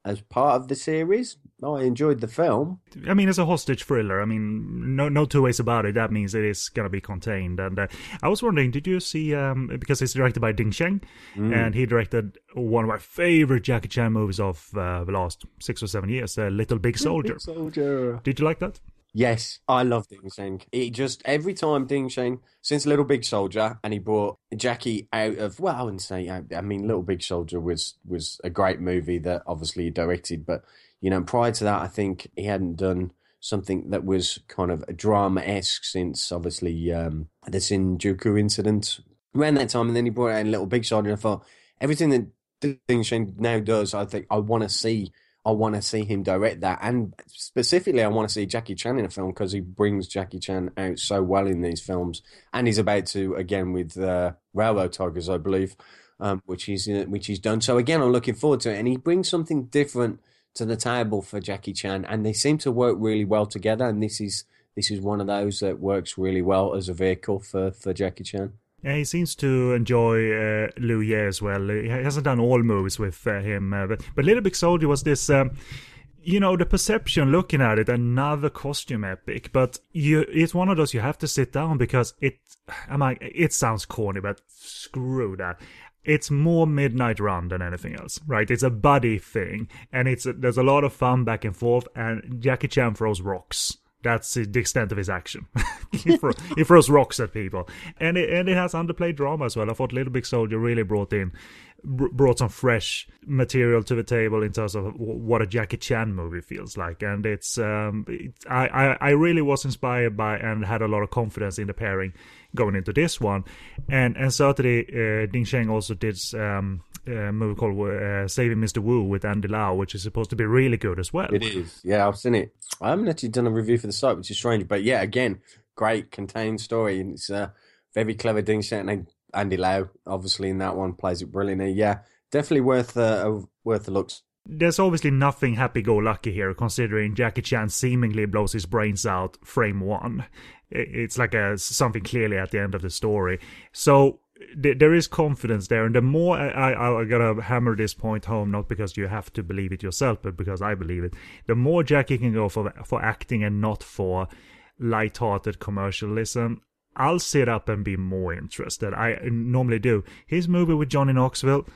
as part of the series. I enjoyed the film. I mean, it's a hostage thriller. I mean, no, no two ways about it. That means it is gonna be contained. And uh, I was wondering, did you see? Um, because it's directed by Ding Sheng, and he directed one of my favorite Jackie Chan movies of uh, the last six or seven years, uh, Little Big Soldier. Soldier. Did you like that? Yes, I love Ding Sheng. It just every time Ding Sheng since Little Big Soldier, and he brought Jackie out of well, I wouldn't say. I, I mean, Little Big Soldier was was a great movie that obviously he directed, but you know, prior to that, I think he hadn't done something that was kind of drama esque since obviously um, the Shinjuku incident around that time, and then he brought out a Little Big Soldier. And I thought everything that Ding Sheng now does, I think I want to see. I want to see him direct that, and specifically, I want to see Jackie Chan in a film because he brings Jackie Chan out so well in these films, and he's about to again with uh, Railroad Tigers, I believe, um, which he's uh, which he's done. So again, I'm looking forward to it, and he brings something different to the table for Jackie Chan, and they seem to work really well together. And this is this is one of those that works really well as a vehicle for for Jackie Chan. Yeah, he seems to enjoy uh, Liu Ye as well. He hasn't done all movies with uh, him, uh, but but Little Big Soldier was this. Um, you know the perception looking at it another costume epic but you it's one of those you have to sit down because it i'm like it sounds corny but screw that it's more midnight run than anything else right? It's a buddy thing and it's there's a lot of fun back and forth and jackie chan throws rocks that's the extent of his action. he, throw, he, throws rocks at people, and it, and it has underplayed drama as well. I thought Little Big Soldier really brought in brought some fresh material to the table in terms of what a Jackie Chan movie feels like, and it's um, I, I I really was inspired by and had a lot of confidence in the pairing going into this one, and and certainly uh, Ding Sheng also did um, a movie called uh, Saving Mr. Wu with Andy Lau, which is supposed to be really good as well. It is, yeah, I've seen it. I haven't actually done a review for the site, which is strange, but yeah, again, great contained story, and it's uh, very clever Ding Sheng and Andy Lau, obviously in that one plays it brilliantly. Yeah, definitely worth uh, worth a look. there's obviously nothing happy-go-lucky here, considering Jackie Chan seemingly blows his brains out frame one. It's like a something clearly at the end of the story. So there is confidence there, and the more I, I I gotta hammer this point home, not because you have to believe it yourself, but because I believe it. The more Jackie can go for for acting and not for light-hearted commercialism, I'll sit up and be more interested. I normally do. His movie with Johnny Knoxville,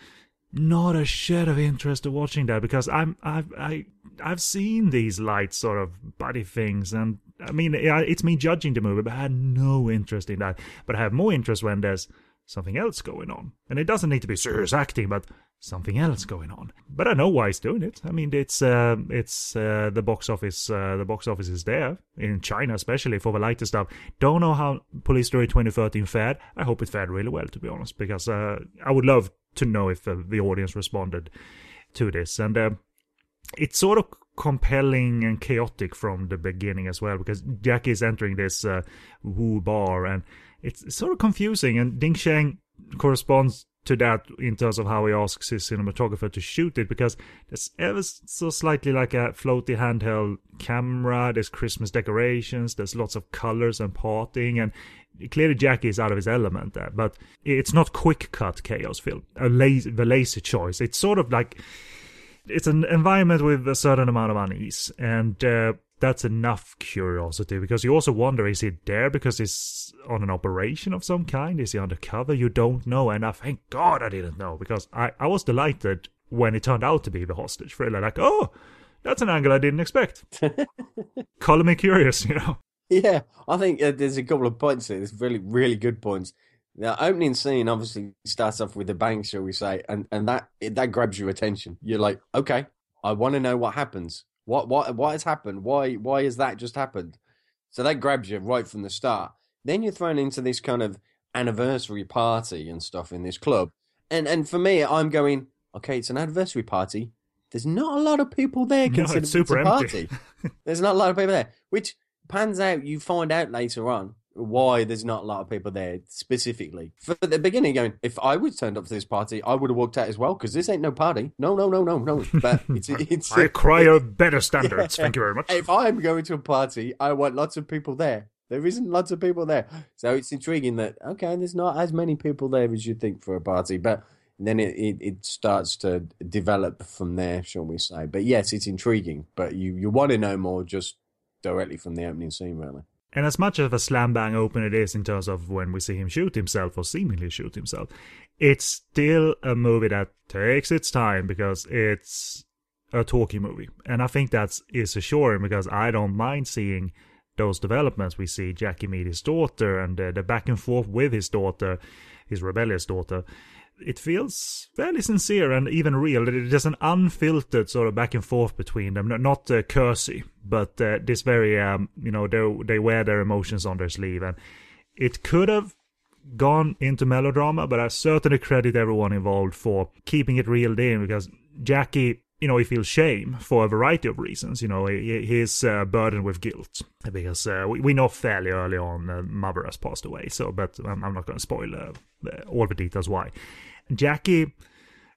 not a shred of interest to watching that because I'm I've I I've seen these light sort of body things and I mean it's me judging the movie, but I had no interest in that. But I have more interest when there's something else going on, and it doesn't need to be serious acting, but something else going on. But I know why he's doing it. I mean, it's uh, it's uh, the box office. Uh, the box office is there in China, especially for the lighter stuff. Don't know how Police Story 2013 fared. I hope it fared really well, to be honest, because uh, I would love to know if uh, the audience responded to this. And uh, it's sort of compelling and chaotic from the beginning as well, because Jackie is entering this Wu bar, and it's sort of confusing. And Ding Sheng corresponds to that in terms of how he asks his cinematographer to shoot it because there's ever so slightly like a floaty handheld camera there's christmas decorations there's lots of colors and parting and clearly Jackie is out of his element there, but it's not quick cut chaos film. A lazy, the lazy choice. It's sort of like it's an environment with a certain amount of unease, and uh, that's enough curiosity because you also wonder: is he there because he's on an operation of some kind? Is he undercover? You don't know, and I thank God I didn't know because I I was delighted when it turned out to be the hostage thriller. Like, oh, that's an angle I didn't expect. Color me curious, you know. Yeah, I think uh, there's a couple of points here. There's really, really good points. The opening scene obviously starts off with a bang, shall we say, and and that that grabs your attention. You're like, okay, I want to know what happens. What what what has happened? Why why has that just happened? So that grabs you right from the start. Then you're thrown into this kind of anniversary party and stuff in this club, and and for me, I'm going, okay, it's an anniversary party. There's not a lot of people there No, considering it's super a empty. party. There's not a lot of people there, which pans out. You find out later on why there's not a lot of people there specifically. For the beginning, going, if I was turned up to this party, I would have walked out as well because this ain't no party. No, no, no, no, no. But it's it's. I require better standards. Thank you very much. If I'm going to a party, I want lots of people there. There isn't lots of people there, so it's intriguing that okay, there's not as many people there as you think for a party, but then it, it, it starts to develop from there, shall we say? But yes, it's intriguing, but you you want to know more just directly from the opening scene, really. And as much of a slam bang open it is in terms of when we see him shoot himself or seemingly shoot himself, it's still a movie that takes its time because it's a talkie movie. And I think that's is assuring because I don't mind seeing those developments. We see Jackie meet his daughter and uh, the back and forth with his daughter, his rebellious daughter. It feels fairly sincere and even real. There's an unfiltered sort of back and forth between them, not, uh, cursy, but uh, this very, um, you know, they wear their emotions on their sleeve, and it could have gone into melodrama, but I certainly credit everyone involved for keeping it reeled in because Jackie, you know, he feels shame for a variety of reasons. You know, he, he's uh, burdened with guilt because uh, we, we know fairly early on uh, mother has passed away. So, but I'm, I'm not going to spoil uh, all the details why. Jackie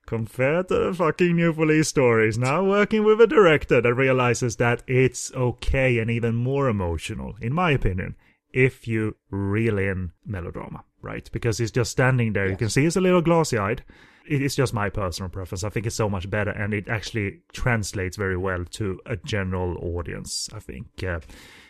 compared to the fucking new police stories, now working with a director that realizes that it's okay and even more emotional, in my opinion, if you reel in melodrama, right? Because he's just standing there. You can see he's a little glassy eyed. It's just my personal preference. I think it's so much better and it actually translates very well to a general audience, I think. Uh,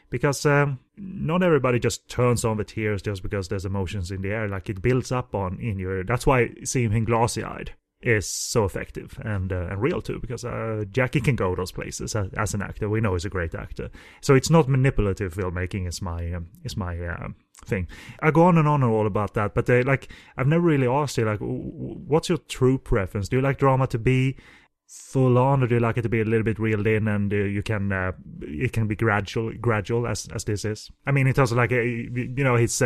because um, not everybody just turns on the tears just because there's emotions in the air. Like it builds up on in your. That's why seeing him glassy eyed is so effective and uh, and real too because uh, Jackie can go those places as, as an actor. We know he's a great actor, so it's not manipulative filmmaking. Is my um, is my uh, thing. I go on and on and all about that, but uh, like I've never really asked you like, what's your true preference? Do you like drama to be full on, or do you like it to be a little bit reeled in and uh, you can uh, it can be gradual gradual as as this is? I mean, terms of like uh, you know his.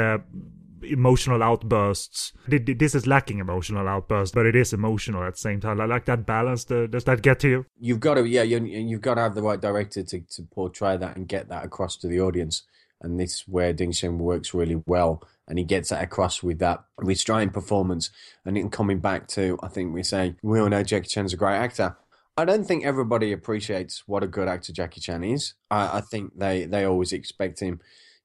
Emotional outbursts. This is lacking emotional outbursts, but it is emotional at the same time. I like that balance. Does that get to you? You've got to, yeah, you, you've got to have the right director to, to portray that and get that across to the audience. And this is where Ding Sheng works really well. And he gets that across with that restrained performance. And in coming back to, I think we say, we all know Jackie Chan's a great actor. I don't think everybody appreciates what a good actor Jackie Chan is. I, I think they, they always expect him,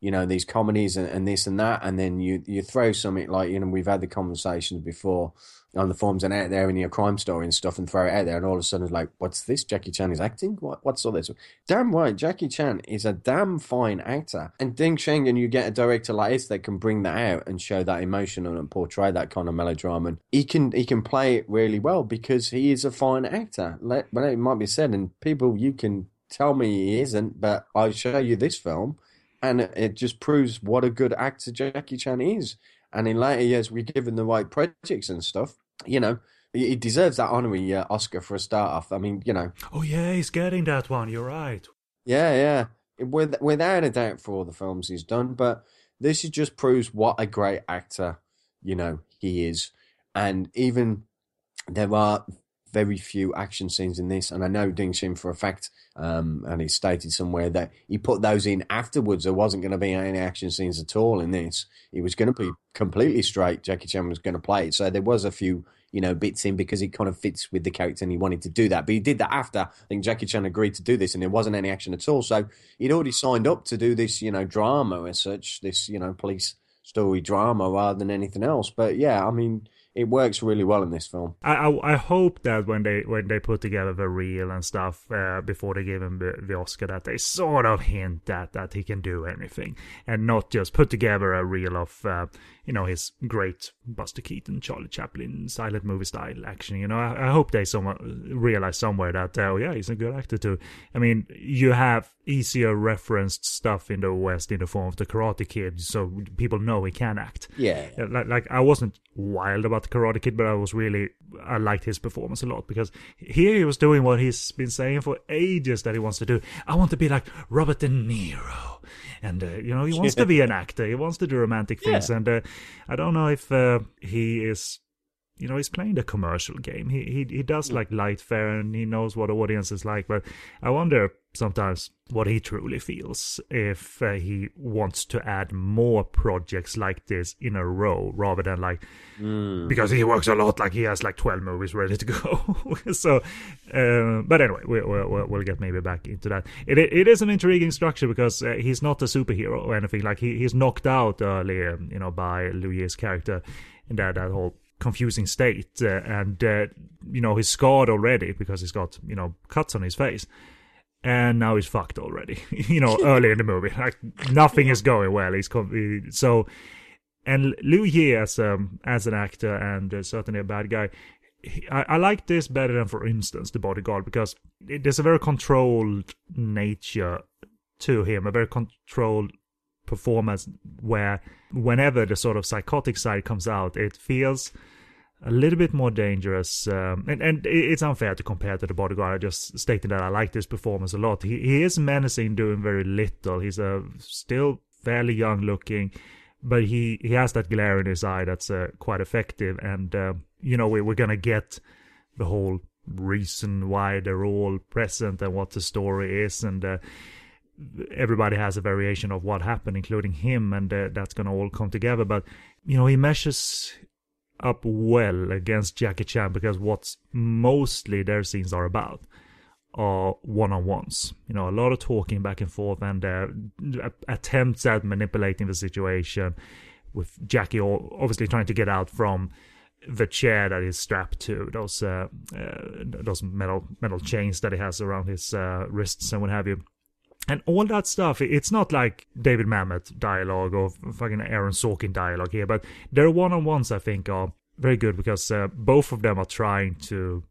you know, these comedies and, and this and that, and then you you throw something like you know we've had the conversations before on the forums and out there in your crime story and stuff, and throw it out there, and all of a sudden it's like, what's this? Jackie Chan is acting? What what's all this? Damn right, Jackie Chan is a damn fine actor, and Ding Sheng, and you get a director like this that can bring that out and show that emotion and portray that kind of melodrama. And he can he can play it really well because he is a fine actor. Let, but it might be said, and people you can tell me he isn't, but I'll show you this film and it just proves what a good actor Jackie Chan is. And in later years, we're given the right projects and stuff. You know, he he deserves that honorary uh, Oscar for a start off. I mean, you know, Oh yeah, he's getting that one. You're right. yeah, yeah, With, without a doubt for all the films he's done. But this is just proves what a great actor, you know, he is. And even there are very few action scenes in this, and I know Ding Sheng for a fact, um, and he stated somewhere that he put those in afterwards. There wasn't going to be any action scenes at all in this. It was going to be completely straight. Jackie Chan was going to play it, so there was a few, you know, bits in because it kind of fits with the character, and he wanted to do that. But he did that after. I think Jackie Chan agreed to do this, and there wasn't any action at all. So he'd already signed up to do this, you know, drama as such, this, you know, police story drama rather than anything else. But yeah, I mean, it works really well in this film. I, I I hope that when they when they put together the reel and stuff uh, before they give him the, the Oscar, that they sort of hint at that he can do anything and not just put together a reel of uh, you know his great Buster Keaton, Charlie Chaplin, silent movie style action. You know, I, I hope they somewhat realize somewhere that uh, oh yeah, he's a good actor too. I mean, you have easier referenced stuff in the West in the form of the Karate Kid, so people know he can act. Yeah. Yeah, like, like I wasn't wild about the Karate Kid, but I was really I liked his performance a lot because here he was doing what he's been saying for ages that he wants to do. I want to be like Robert De Niro, and uh, you know he wants to be an actor. He wants to do romantic things, and uh, I don't know if uh, he is. You know, he's playing the commercial game. He he he does like light fare, and he knows what the audience is like. But I wonder sometimes what he truly feels if uh, he wants to add more projects like this in a row rather than like because he works a lot like he has like 12 movies ready to go so uh, but anyway we, we, we'll, we'll get maybe back into that it, it is an intriguing structure because uh, he's not a superhero or anything like he, he's knocked out earlier you know by Liu Ye's character in that, that whole confusing state uh, and uh, you know he's scarred already because he's got you know cuts on his face and now he's fucked already. you know, early in the movie, like nothing is going well. He's com- so, and Liu Ye as um as an actor and uh, certainly a bad guy. he- I, I like this better than, for instance, The Bodyguard because it, there's a very controlled nature to him, a very controlled performance where whenever the sort of psychotic side comes out, it feels a little bit more dangerous. Um, and, and it's unfair to compare to the bodyguard. I just stated that I like this performance a lot. He, he is menacing, doing very little. He's a still fairly young looking, but he, he has that glare in his eye that's uh, quite effective. And, uh, you know, we, we're going to get the whole reason why they're all present and what the story is. And, uh, everybody has a variation of what happened, including him, and uh, that's gonna all come together. But you know, he meshes up well against Jackie Chan because what's mostly their scenes are about are one-on-ones. You know, a lot of talking back and forth and uh, attempts at manipulating the situation. With Jackie obviously trying to get out from the chair that he's strapped to, those uh, uh, those metal metal chains that he has around his uh, wrists and what have you and all that stuff it's not like david mamet dialogue or fucking aaron sorkin dialogue here but their one-on-ones i think are very good because uh, both of them are trying to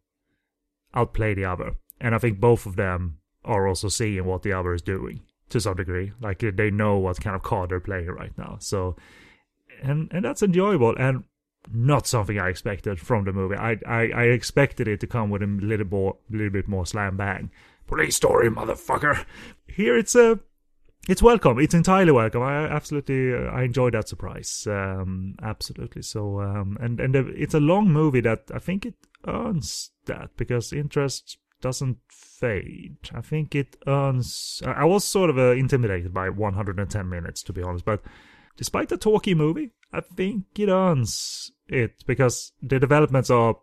outplay the other and i think both of them are also seeing what the other is doing to some degree like uh, they know what kind of card they're playing right now so and and that's enjoyable and not something I expected from the movie. I I, I expected it to come with a little more, little bit more slam bang. Police story, motherfucker. Here it's a, it's welcome. It's entirely welcome. I absolutely uh, I enjoyed that surprise. Um, absolutely. So um, and and uh, it's a long movie that I think it earns that because interest doesn't fade. I think it earns. I I was sort of uh, intimidated by 110 minutes to be honest, but despite the talky movie, I think it earns it because the developments are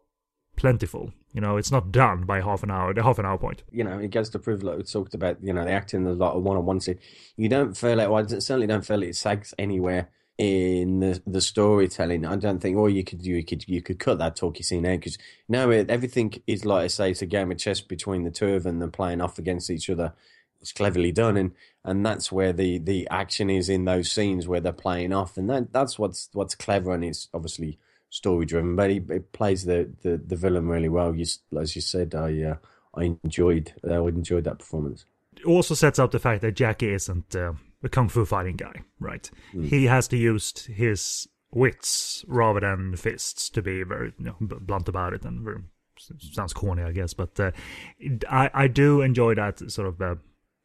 plentiful You know, it's not done by half an hour, the half an hour point. You know, it goes to prove, like we talked about, you know, the acting, there's a lot of one on one scene. You don't feel it, well, I certainly don't feel it sags anywhere in the the storytelling. I don't think, oh, you could you could you could cut that talky scene out because no, it, everything is like I say, it's a game of chess between the two of them. They're playing off against each other. It's cleverly done, and and that's where the the action is in those scenes where they're playing off, and that that's what's what's clever, and it's obviously story driven, but he, he plays the, the the villain really well. You, as you said, I uh, I enjoyed I enjoyed that performance. It also sets up the fact that Jackie isn't. Uh a kung fu fighting guy, right? Mm. He has to use his wits rather than fists to be very you know, blunt about it and very, sounds corny, I guess. But uh, I I do enjoy that sort of uh,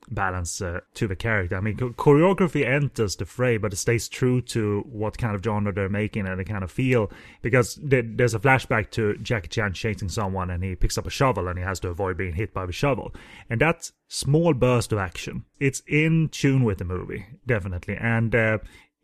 balance uh, to the character. I mean, choreography enters the fray, but it stays true to what kind of genre they're making and the kind of feel. Because there's a flashback to Jackie Chan chasing someone, and he picks up a shovel, and he has to avoid being hit by the shovel. And that small burst of action, it's in tune with the movie, definitely. And uh,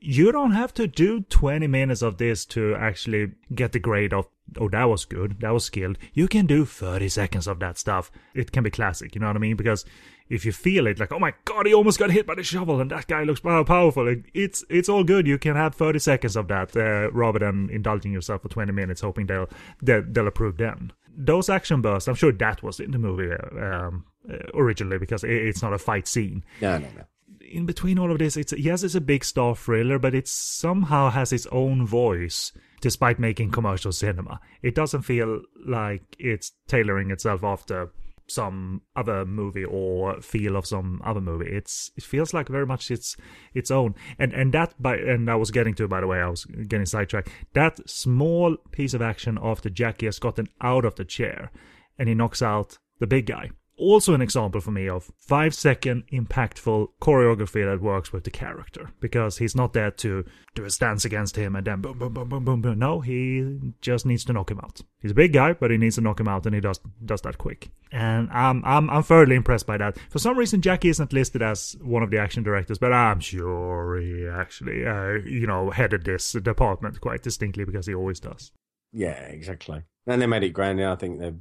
you don't have to do 20 minutes of this to actually get the grade of oh that was good that was skilled you can do 30 seconds of that stuff it can be classic you know what i mean because if you feel it, like, oh my god, he almost got hit by the shovel, and that guy looks powerful. It's it's all good. You can have 30 seconds of that uh, rather than indulging yourself for 20 minutes, hoping they'll they'll, they'll approve then. Those action bursts, I'm sure that was in the movie um, uh, originally because it's not a fight scene. No, no, no. In between all of this, it's yes, it's a big star thriller, but it somehow has its own voice despite making commercial cinema. It doesn't feel like it's tailoring itself after some other movie or feel of some other movie. It's it feels like very much its its own. And and that by and I was getting to by the way, I was getting sidetracked. That small piece of action after Jackie has gotten out of the chair and he knocks out the big guy also an example for me of five second impactful choreography that works with the character because he's not there to do a stance against him and then boom boom boom boom boom boom. No he just needs to knock him out. He's a big guy but he needs to knock him out and he does does that quick. And i'm i'm i'm thoroughly impressed by that. For some reason jackie isn't listed as one of the action directors but i'm sure he actually uh, you know headed this department quite distinctly because he always does. Yeah exactly. And they made it grand i think they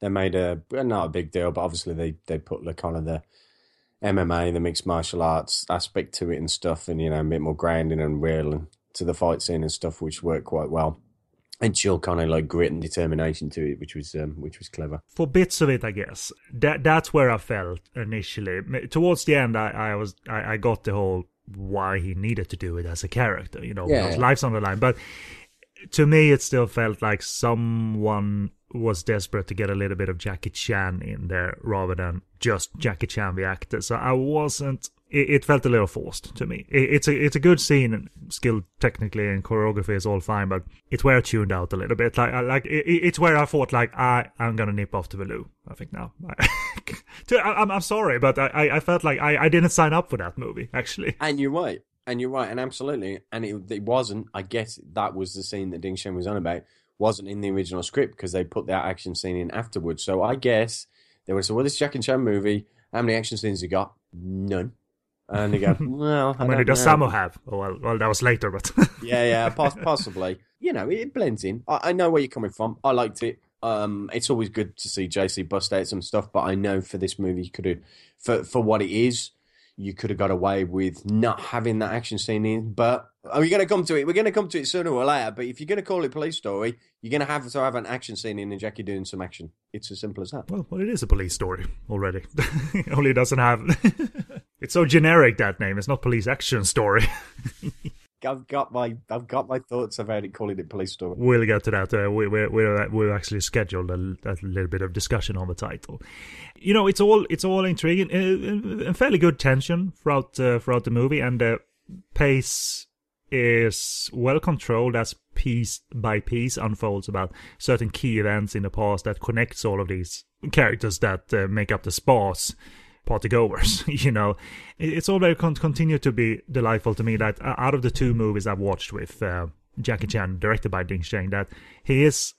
they made a not a big deal, but obviously they they put the kind of the MMA, the mixed martial arts aspect to it and stuff, and you know a bit more grounding and real and to the fight scene and stuff, which worked quite well. And chill kind of like grit and determination to it, which was um, which was clever. For bits of it, I guess that that's where I felt initially. Towards the end, I, I was I, I got the whole why he needed to do it as a character, you know, yeah. life's on the line. But to me, it still felt like someone was desperate to get a little bit of Jackie Chan in there rather than just Jackie Chan the actor. So I wasn't. It, felt a little forced to me. It, it's a it's a good scene, skilled technically and choreography is all fine, but it's where I tuned out a little bit. Like like it, it's where I thought like I I'm gonna nip off to the loo. I think now. I, am I'm sorry, but I I felt like I I didn't sign up for that movie actually. And you're right. And you're right, and absolutely, and it, it wasn't. I guess that was the scene that Ding Sheng was on about wasn't in the original script because they put that action scene in afterwards. So I guess they would say, "Well, this Jackie Chan movie, how many action scenes you got? None." And they go, "Well, I, mean, does Sammo have?" Oh, well, well, that was later, but yeah, yeah, possibly. You know, it blends in. I, I know where you're coming from. I liked it. Um, it's always good to see JC bust out some stuff, but I know for this movie, you could have, for for what it is, you could have got away with not having that action scene in. But oh, are we going to come to it? We're going to come to it sooner or later. But if you're going to call it police story, you're going to have to have an action scene in and Jackie doing some action. It's as simple as that. Well, well it is a police story already. Only it doesn't have. it's so generic that name. It's not police action story. I've got my I've got my thoughts about it calling it police story. We'll get to that. Uh, we we we we actually scheduled a, a, little bit of discussion on the title. You know, it's all it's all intriguing uh, fairly good tension throughout uh, throughout the movie, and the pace is well controlled as piece by piece unfolds about certain key events in the past that connects all of these characters that uh, make up the sparse party goers. you know, it's very con- continue to be delightful to me that uh, out of the two movies I've watched with uh, Jackie Chan, directed by Ding Sheng, that he is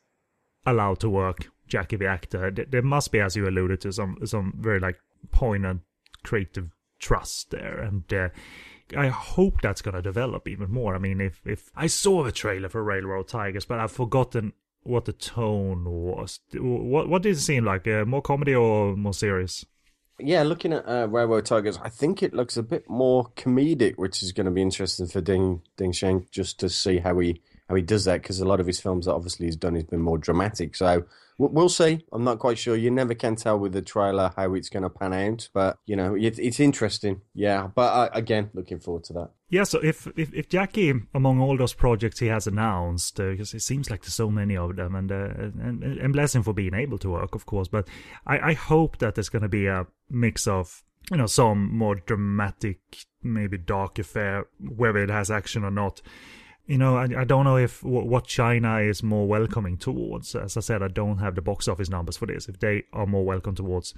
allowed to work Jackie the actor. There must be, as you alluded to, some some very like poignant creative trust there, and uh, I hope that's gonna develop even more. I mean, if if I saw the trailer for Railroad Tigers, but I've forgotten what the tone was. What what did it seem like? Uh, more comedy or more serious? Yeah, looking at uh, Railroad Tigers, I think it looks a bit more comedic, which is going to be interesting for Ding Ding Sheng just to see how he how he does that because a lot of his films that obviously he's done has been more dramatic. So we'll, see. I'm not quite sure. You never can tell with the trailer how it's going to pan out, but you know it, it's interesting. Yeah, but uh, again, looking forward to that. Yeah, so if, if, if Jackie, among all those projects he has announced, because uh, it seems like there's so many of them, and, uh, and and bless him for being able to work, of course, but I, I hope that there's going to be a mix of you know some more dramatic, maybe dark affair, whether it has action or not. You know, I, I don't know if what China is more welcoming towards. As I said, I don't have the box office numbers for this. If they are more welcome towards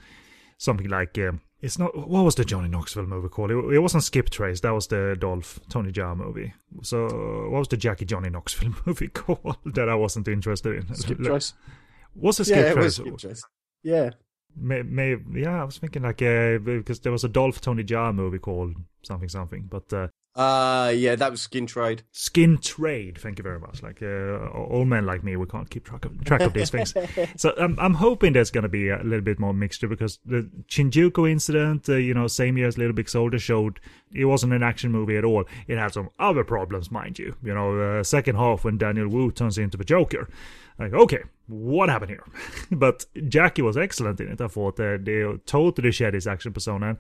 something like um, it's not what was the Johnny Knoxville movie called? It, it, wasn't Skip Trace. That was the Dolph Tony Jaa movie. So what was the Jackie Johnny Knoxville movie called that I wasn't interested in? Skip Trace. Was it Skip yeah, Trace? It was Skip Trace. Yeah. May, may, yeah, I was thinking like uh, because there was a Dolph Tony Jaa movie called something something, but uh, uh yeah, that was Skin Trade. Skin Trade. Thank you very much. Like uh, old men like me, we can't keep track of track of these things. So I'm I'm hoping there's going to be a little bit more mixture because the Shinjuku incident, uh, you know, same year as Little Big Soldier showed it wasn't an action movie at all. It had some other problems, mind you. You know, uh, second half when Daniel Wu turns into the Joker. Like, okay, what happened here? but Jackie was excellent in it. I thought uh, they totally shed his action persona. And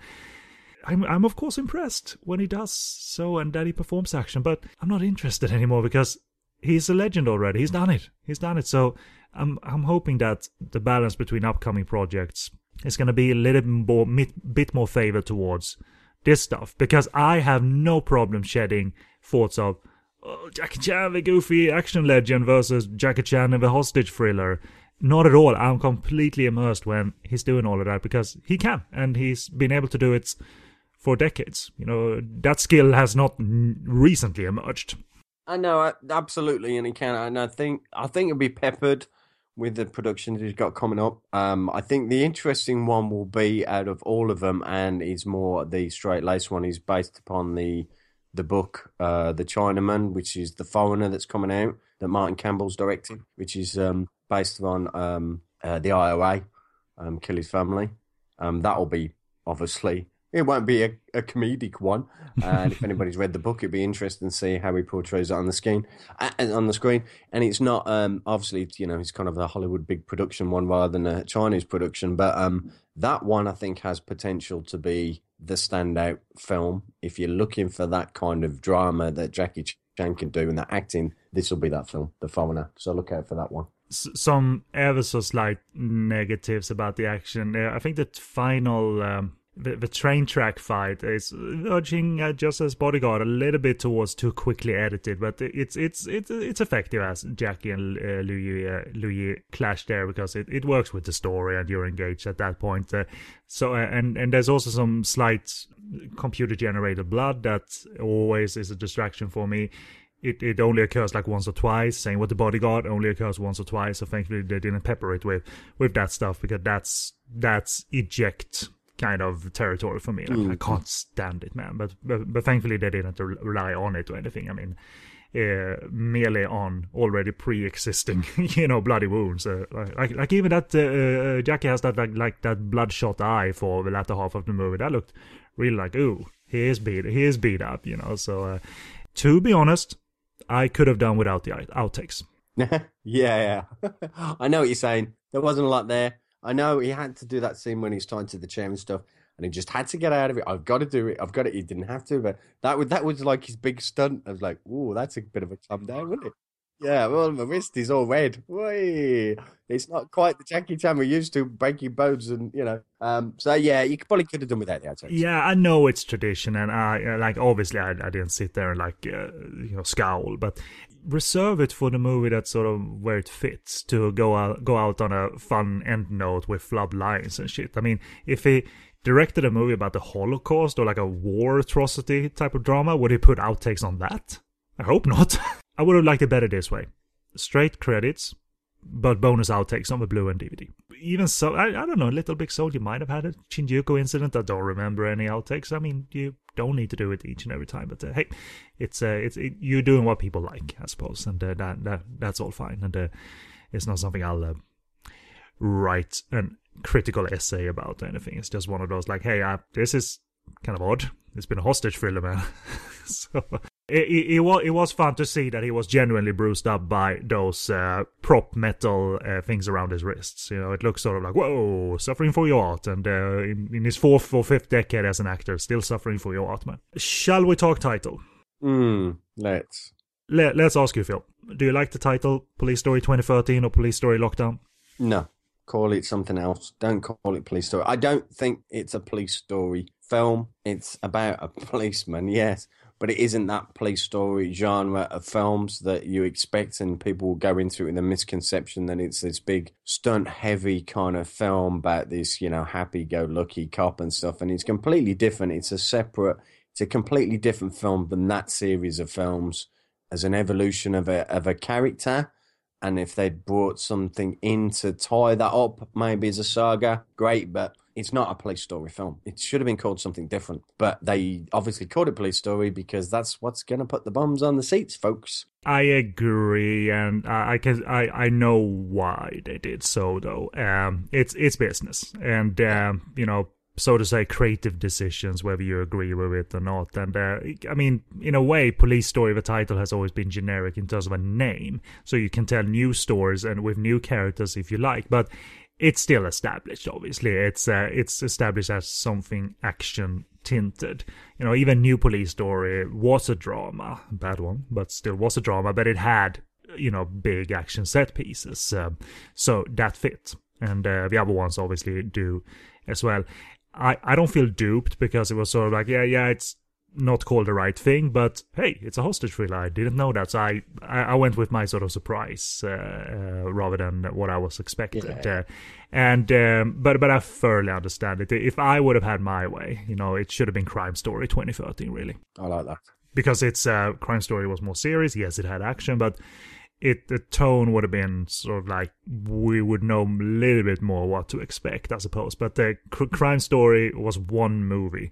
I'm, I'm of course impressed when he does so and that he performs action, but I'm not interested anymore because he's a legend already. He's done it. He's done it. So I'm, I'm hoping that the balance between upcoming projects is going to be a little more, bit more favor towards this stuff because I have no problem shedding thoughts of oh, Jackie Chan, the goofy action legend, versus Jackie Chan and the hostage thriller. Not at all. I'm completely immersed when he's doing all of that because he can, and he's been able to do it for decades. You know, that skill has not recently emerged. I know, absolutely, and he can. And I think I think it'll be peppered with the productions he's got coming up. Um, I think the interesting one will be out of all of them, and is more the straight lace one. is based upon the the book, uh, The Chinaman, which is the foreigner that's coming out that Martin Campbell's directing, which is um, based on um, uh, the IRA, um, family. Um, that'll be obviously it won't be a, a comedic one, and if anybody's read the book, it'd be interesting to see how he portrays it on the screen. Uh, on the screen, and it's not um, obviously you know it's kind of a Hollywood big production one rather than a Chinese production, but um, that one I think has potential to be the standout film. If you're looking for that kind of drama that Jackie Chan can do and that acting, this will be that film, The Foreigner. So look out for that one. some ever so slight negatives about the action. I think the final. Um the, the train track fight is urging uh, just as bodyguard a little bit towards too quickly edited, but it's it's it's it's effective as Jackie and uh, Liu Ye uh, Liu Ye clash there because it, it works with the story and you're engaged at that point. Uh, so uh, and and there's also some slight computer generated blood that always is a distraction for me. It, it only occurs like once or twice. Same with the bodyguard, only occurs once or twice. So thankfully they didn't pepper it with with that stuff because that's that's eject kind of territory for me. Like, mm. I can't stand it, man. But, but, but thankfully they didn't rely on it or anything. I mean, uh, merely on already pre-existing, you know, bloody wounds. Uh, like, like even that uh, uh, Jackie has that like, like that bloodshot eye for the latter half of the movie. That looked really like, ooh, he is beat, he is beat up, you know. So uh, to be honest, I could have done without the outtakes. yeah, yeah. I know what you're saying. There wasn't a lot there. I know he had to do that scene when he's tied to the chair and stuff, and he just had to get out of it. I've got to do it. I've got it. He didn't have to, but that was that was like his big stunt. I was like, "Ooh, that's a bit of a come down, wasn't it?" Yeah, well, my wrist is all red. It's not quite the Jackie Chan we used to, breaking bones and you know. Um, so yeah, you probably could have done without the outtakes. Yeah, I know it's tradition, and I like obviously I, I didn't sit there and like uh, you know scowl, but reserve it for the movie that's sort of where it fits to go out go out on a fun end note with flub lines and shit. I mean, if he directed a movie about the Holocaust or like a war atrocity type of drama, would he put outtakes on that? I hope not. I would have liked it better this way. Straight credits, but bonus outtakes on the Blu and DVD. Even so, I, I don't know, A Little Big you might have had a Shinjuku incident. I don't remember any outtakes. I mean, you don't need to do it each and every time, but uh, hey, it's uh, it's it, you're doing what people like, I suppose, and uh, that that that's all fine. And uh, it's not something I'll uh, write a critical essay about or anything. It's just one of those like, hey, uh, this is kind of odd. It's been a hostage thriller, man. so it, it, it, was, it was fun to see that he was genuinely bruised up by those uh, prop metal uh, things around his wrists. You know, it looks sort of like, whoa, suffering for your art. And uh, in, in his fourth or fifth decade as an actor, still suffering for your art, man. Shall we talk title? Hmm, let's. Let, let's ask you, Phil. Do you like the title Police Story 2013 or Police Story Lockdown? No. Call it something else. Don't call it police story. I don't think it's a police story film. It's about a policeman, yes, but it isn't that police story genre of films that you expect, and people will go into it with a misconception that it's this big stunt heavy kind of film about this, you know, happy go lucky cop and stuff. And it's completely different. It's a separate, it's a completely different film than that series of films as an evolution of a of a character and if they'd brought something in to tie that up, maybe as a saga, great. But it's not a police story film. It should have been called something different. But they obviously called it police story because that's what's going to put the bombs on the seats, folks. I agree, and I, I can I, I know why they did so though. Um, it's it's business, and um, you know so to say, creative decisions, whether you agree with it or not. And uh, I mean, in a way, Police Story, the title has always been generic in terms of a name, so you can tell new stories and with new characters if you like, but it's still established. Obviously, it's uh, it's established as something action tinted. You know, even New Police Story was a drama, bad one, but still was a drama, but it had you know big action set pieces, uh, so that fit. And uh, the other ones obviously do as well. I, I don't feel duped because it was sort of like, yeah, yeah, it's not called the right thing, but hey, it's a hostage thriller. I didn't know that, so I I, went with my sort of surprise uh, uh, rather than what I was expected. Yeah. Uh, and um, but but I thoroughly understand it. If I would have had my way, you know, it should have been Crime Story 2013, really. I like that because it's uh, Crime Story was more serious. Yes, it had action, but it the tone would have been sort of like we would know a little bit more what to expect, I suppose. But the cr- crime story was one movie,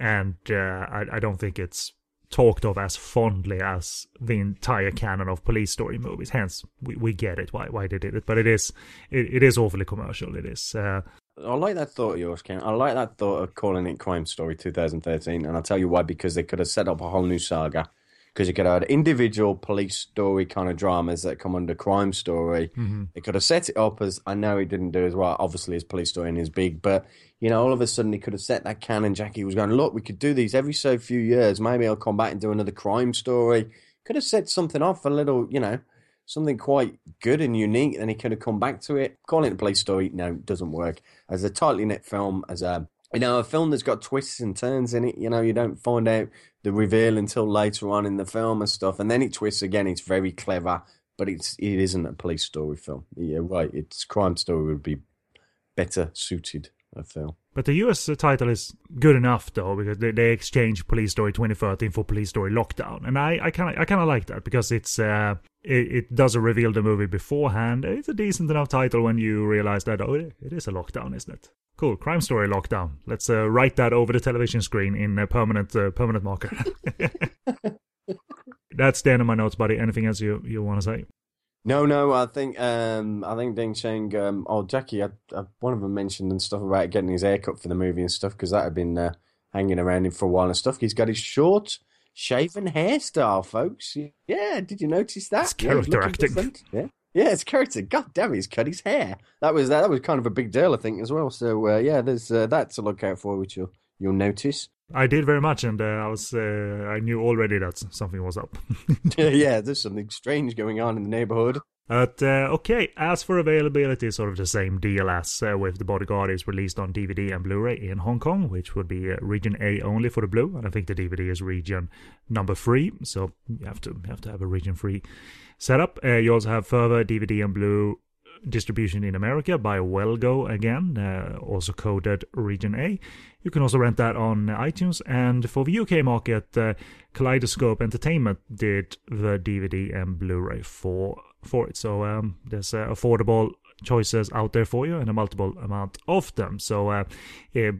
and uh, I, I don't think it's talked of as fondly as the entire canon of police story movies. Hence, we, we get it why why they did it, but it is it, it is awfully commercial. It is. Uh, I like that thought of yours, Ken. I like that thought of calling it Crime Story 2013, and I'll tell you why. Because they could have set up a whole new saga because you could have had individual police story kind of dramas that come under crime story. Mm-hmm. They could have set it up as I know he didn't do as well. Obviously, his police story and his big, but you know, all of a sudden he could have set that canon. Jackie was going, look, we could do these every so few years. Maybe I'll come back and do another crime story. Could have set something off a little, you know, something quite good and unique. Then he could have come back to it. Calling it a police story, no, doesn't work. As a tightly knit film, as a you know, a film that's got twists and turns in it, you know, you don't find out the reveal until later on in the film and stuff, and then it twists again. It's very clever, but it's it isn't a police story film. Yeah, right. It's crime story would be better suited. I feel. But the US title is good enough though because they, they exchange Police Story 2013 for Police Story Lockdown, and I I kind I kind of like that because it's uh it, it doesn't reveal the movie beforehand. It's a decent enough title when you realize that oh it is a lockdown, isn't it? Cool, crime story lockdown. Let's uh, write that over the television screen in a permanent uh, permanent marker. That's the end of my notes, buddy. Anything else you you want to say? No, no. I think um, I think Ding Sheng, um, oh Jackie, I, I, one of them mentioned and stuff about getting his haircut for the movie and stuff because that had been uh, hanging around him for a while and stuff. He's got his short shaven hairstyle, folks. Yeah, did you notice that? It's character yeah, acting. Yeah. Yeah, it's character. God damn, he's cut his hair. That was that was kind of a big deal, I think, as well. So uh, yeah, there's uh, that to look out for, which you'll you'll notice. I did very much, and uh, I was uh, I knew already that something was up. yeah, there's something strange going on in the neighborhood. But uh, okay, as for availability, sort of the same deal as uh, with The Bodyguard is released on DVD and Blu-ray in Hong Kong, which would be uh, region A only for the blue, and I think the DVD is region number three, so you have to you have to have a region three setup. Uh, you also have further DVD and Blue distribution in America by Well Go again, uh, also coded Region A. You can also rent that on iTunes. And for the UK market, uh, Kaleidoscope Entertainment did the DVD and Blu-ray for for it. So um, there's uh, affordable choices out there for you and a multiple amount of them. So, uh, eh,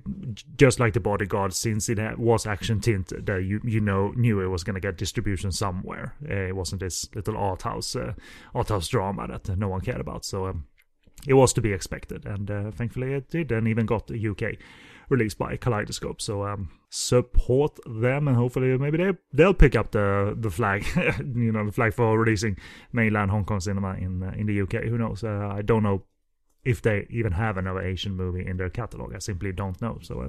just like the Bodyguard, since it uh, was action tinted, uh, you you know knew it was going to get distribution somewhere. Uh, it wasn't this little art house uh, art house drama that no one cared about. So. Um, it was to be expected, and uh, thankfully it did, and even got the UK release by Kaleidoscope. So um, support them, and hopefully maybe they they'll pick up the the flag, you know, the flag for releasing mainland Hong Kong cinema in uh, in the UK. Who knows? Uh, I don't know if they even have another Asian movie in their catalog. I simply don't know. So uh,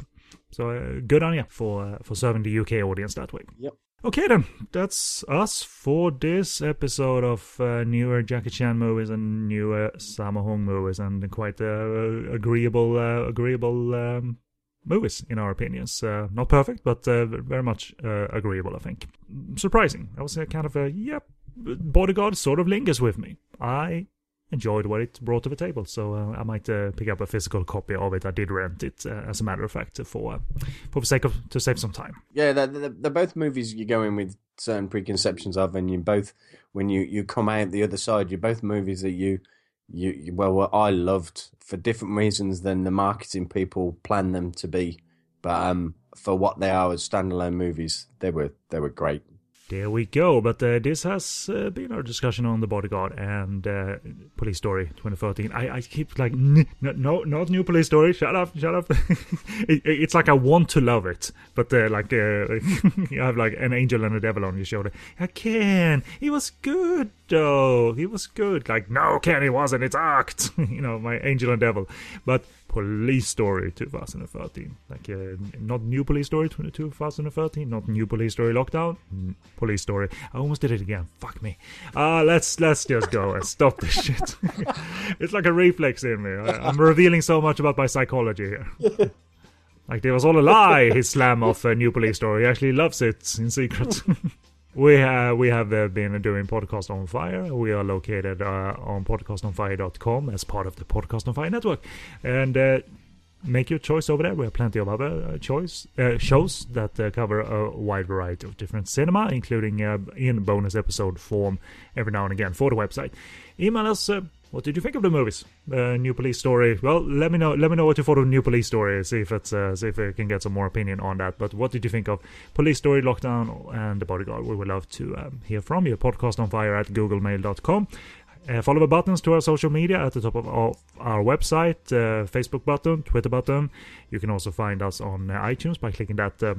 so uh, good on you for uh, for serving the UK audience that way. Yep. Okay then, that's us for this episode of uh, newer Jackie Chan movies and newer Sammo Hung movies, and quite uh, agreeable, uh, agreeable um, movies in our opinions. Uh, not perfect, but uh, very much uh, agreeable, I think. Surprising. I was kind of a yep. Bodyguard sort of lingers with me. I enjoyed what it brought to the table. So uh, I might uh, pick up a physical copy of it. I did rent it, uh, as a matter of fact, for for the sake of to save some time. Yeah, they're, they're, they're both movies you go in with certain preconceptions of, and you both when you you come out the other side, you're both movies that you. You, well, I loved for different reasons than the marketing people planned them to be, but um, for what they are as standalone movies, they were they were great. There we go. But uh, this has uh, been our discussion on the Bodyguard and uh, Police Story 2013. I, I keep like no, no, not new Police Story. Shut up, shut up. it, it's like I want to love it, but uh, like uh, you have like an angel and a devil on your shoulder. I can. He was good though. He was good. Like no, Ken, he wasn't. It's act. you know, my angel and devil. But Police Story 2013. Like, uh, not New Police Story 2013, not New Police Story Lockdown, Police Story. I almost did it again. Fuck me. Uh, let's let's just go and stop this shit. it's like a reflex in me. I, I'm revealing so much about my psychology here. like, it was all a lie, his slam off a New Police Story. He actually loves it in secret. We have we have uh, been doing podcast on fire. We are located uh, on podcastonfire.com as part of the Podcast on Fire network, and uh, make your choice over there. We have plenty of other uh, choice uh, shows that uh, cover a wide variety of different cinema, including uh, in bonus episode form every now and again for the website. Email us. What did you think of the movies? Uh, New Police Story. Well, let me know. Let me know what you thought of New Police Story. See if it's uh, see if I can get some more opinion on that. But what did you think of Police Story, Lockdown, and The Bodyguard? We would love to um, hear from you. Podcast on fire at googlemail.com. Uh, follow the buttons to our social media at the top of our, website, uh, Facebook button, Twitter button. You can also find us on uh, iTunes by clicking that uh,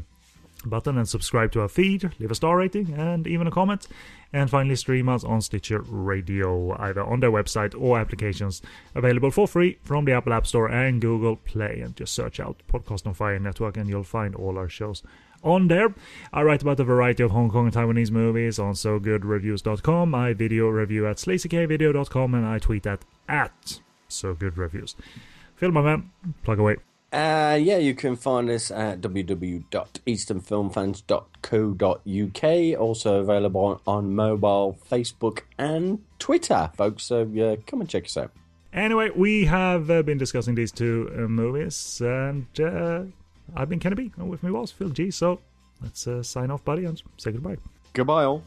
button and subscribe to our feed, leave a star rating, and even a comment. And finally, stream us on Stitcher Radio, either on their website or applications available for free from the Apple App Store and Google Play. And just search out Podcast on Fire Network, and you'll find all our shows on there. I write about a variety of Hong Kong and Taiwanese movies on SoGoodReviews.com. I video review at SlazyKVideo.com, and I tweet at at SoGoodReviews. Phil, my man, plug away. Uh, yeah, you can find us at www.easternfilmfans.co.uk. Also available on, on mobile, Facebook, and Twitter, folks. So yeah, come and check us out. Anyway, we have uh, been discussing these two uh, movies, and uh, I've been Kennedy, and with me was Phil G. So let's uh, sign off, buddy, and say goodbye. Goodbye, all.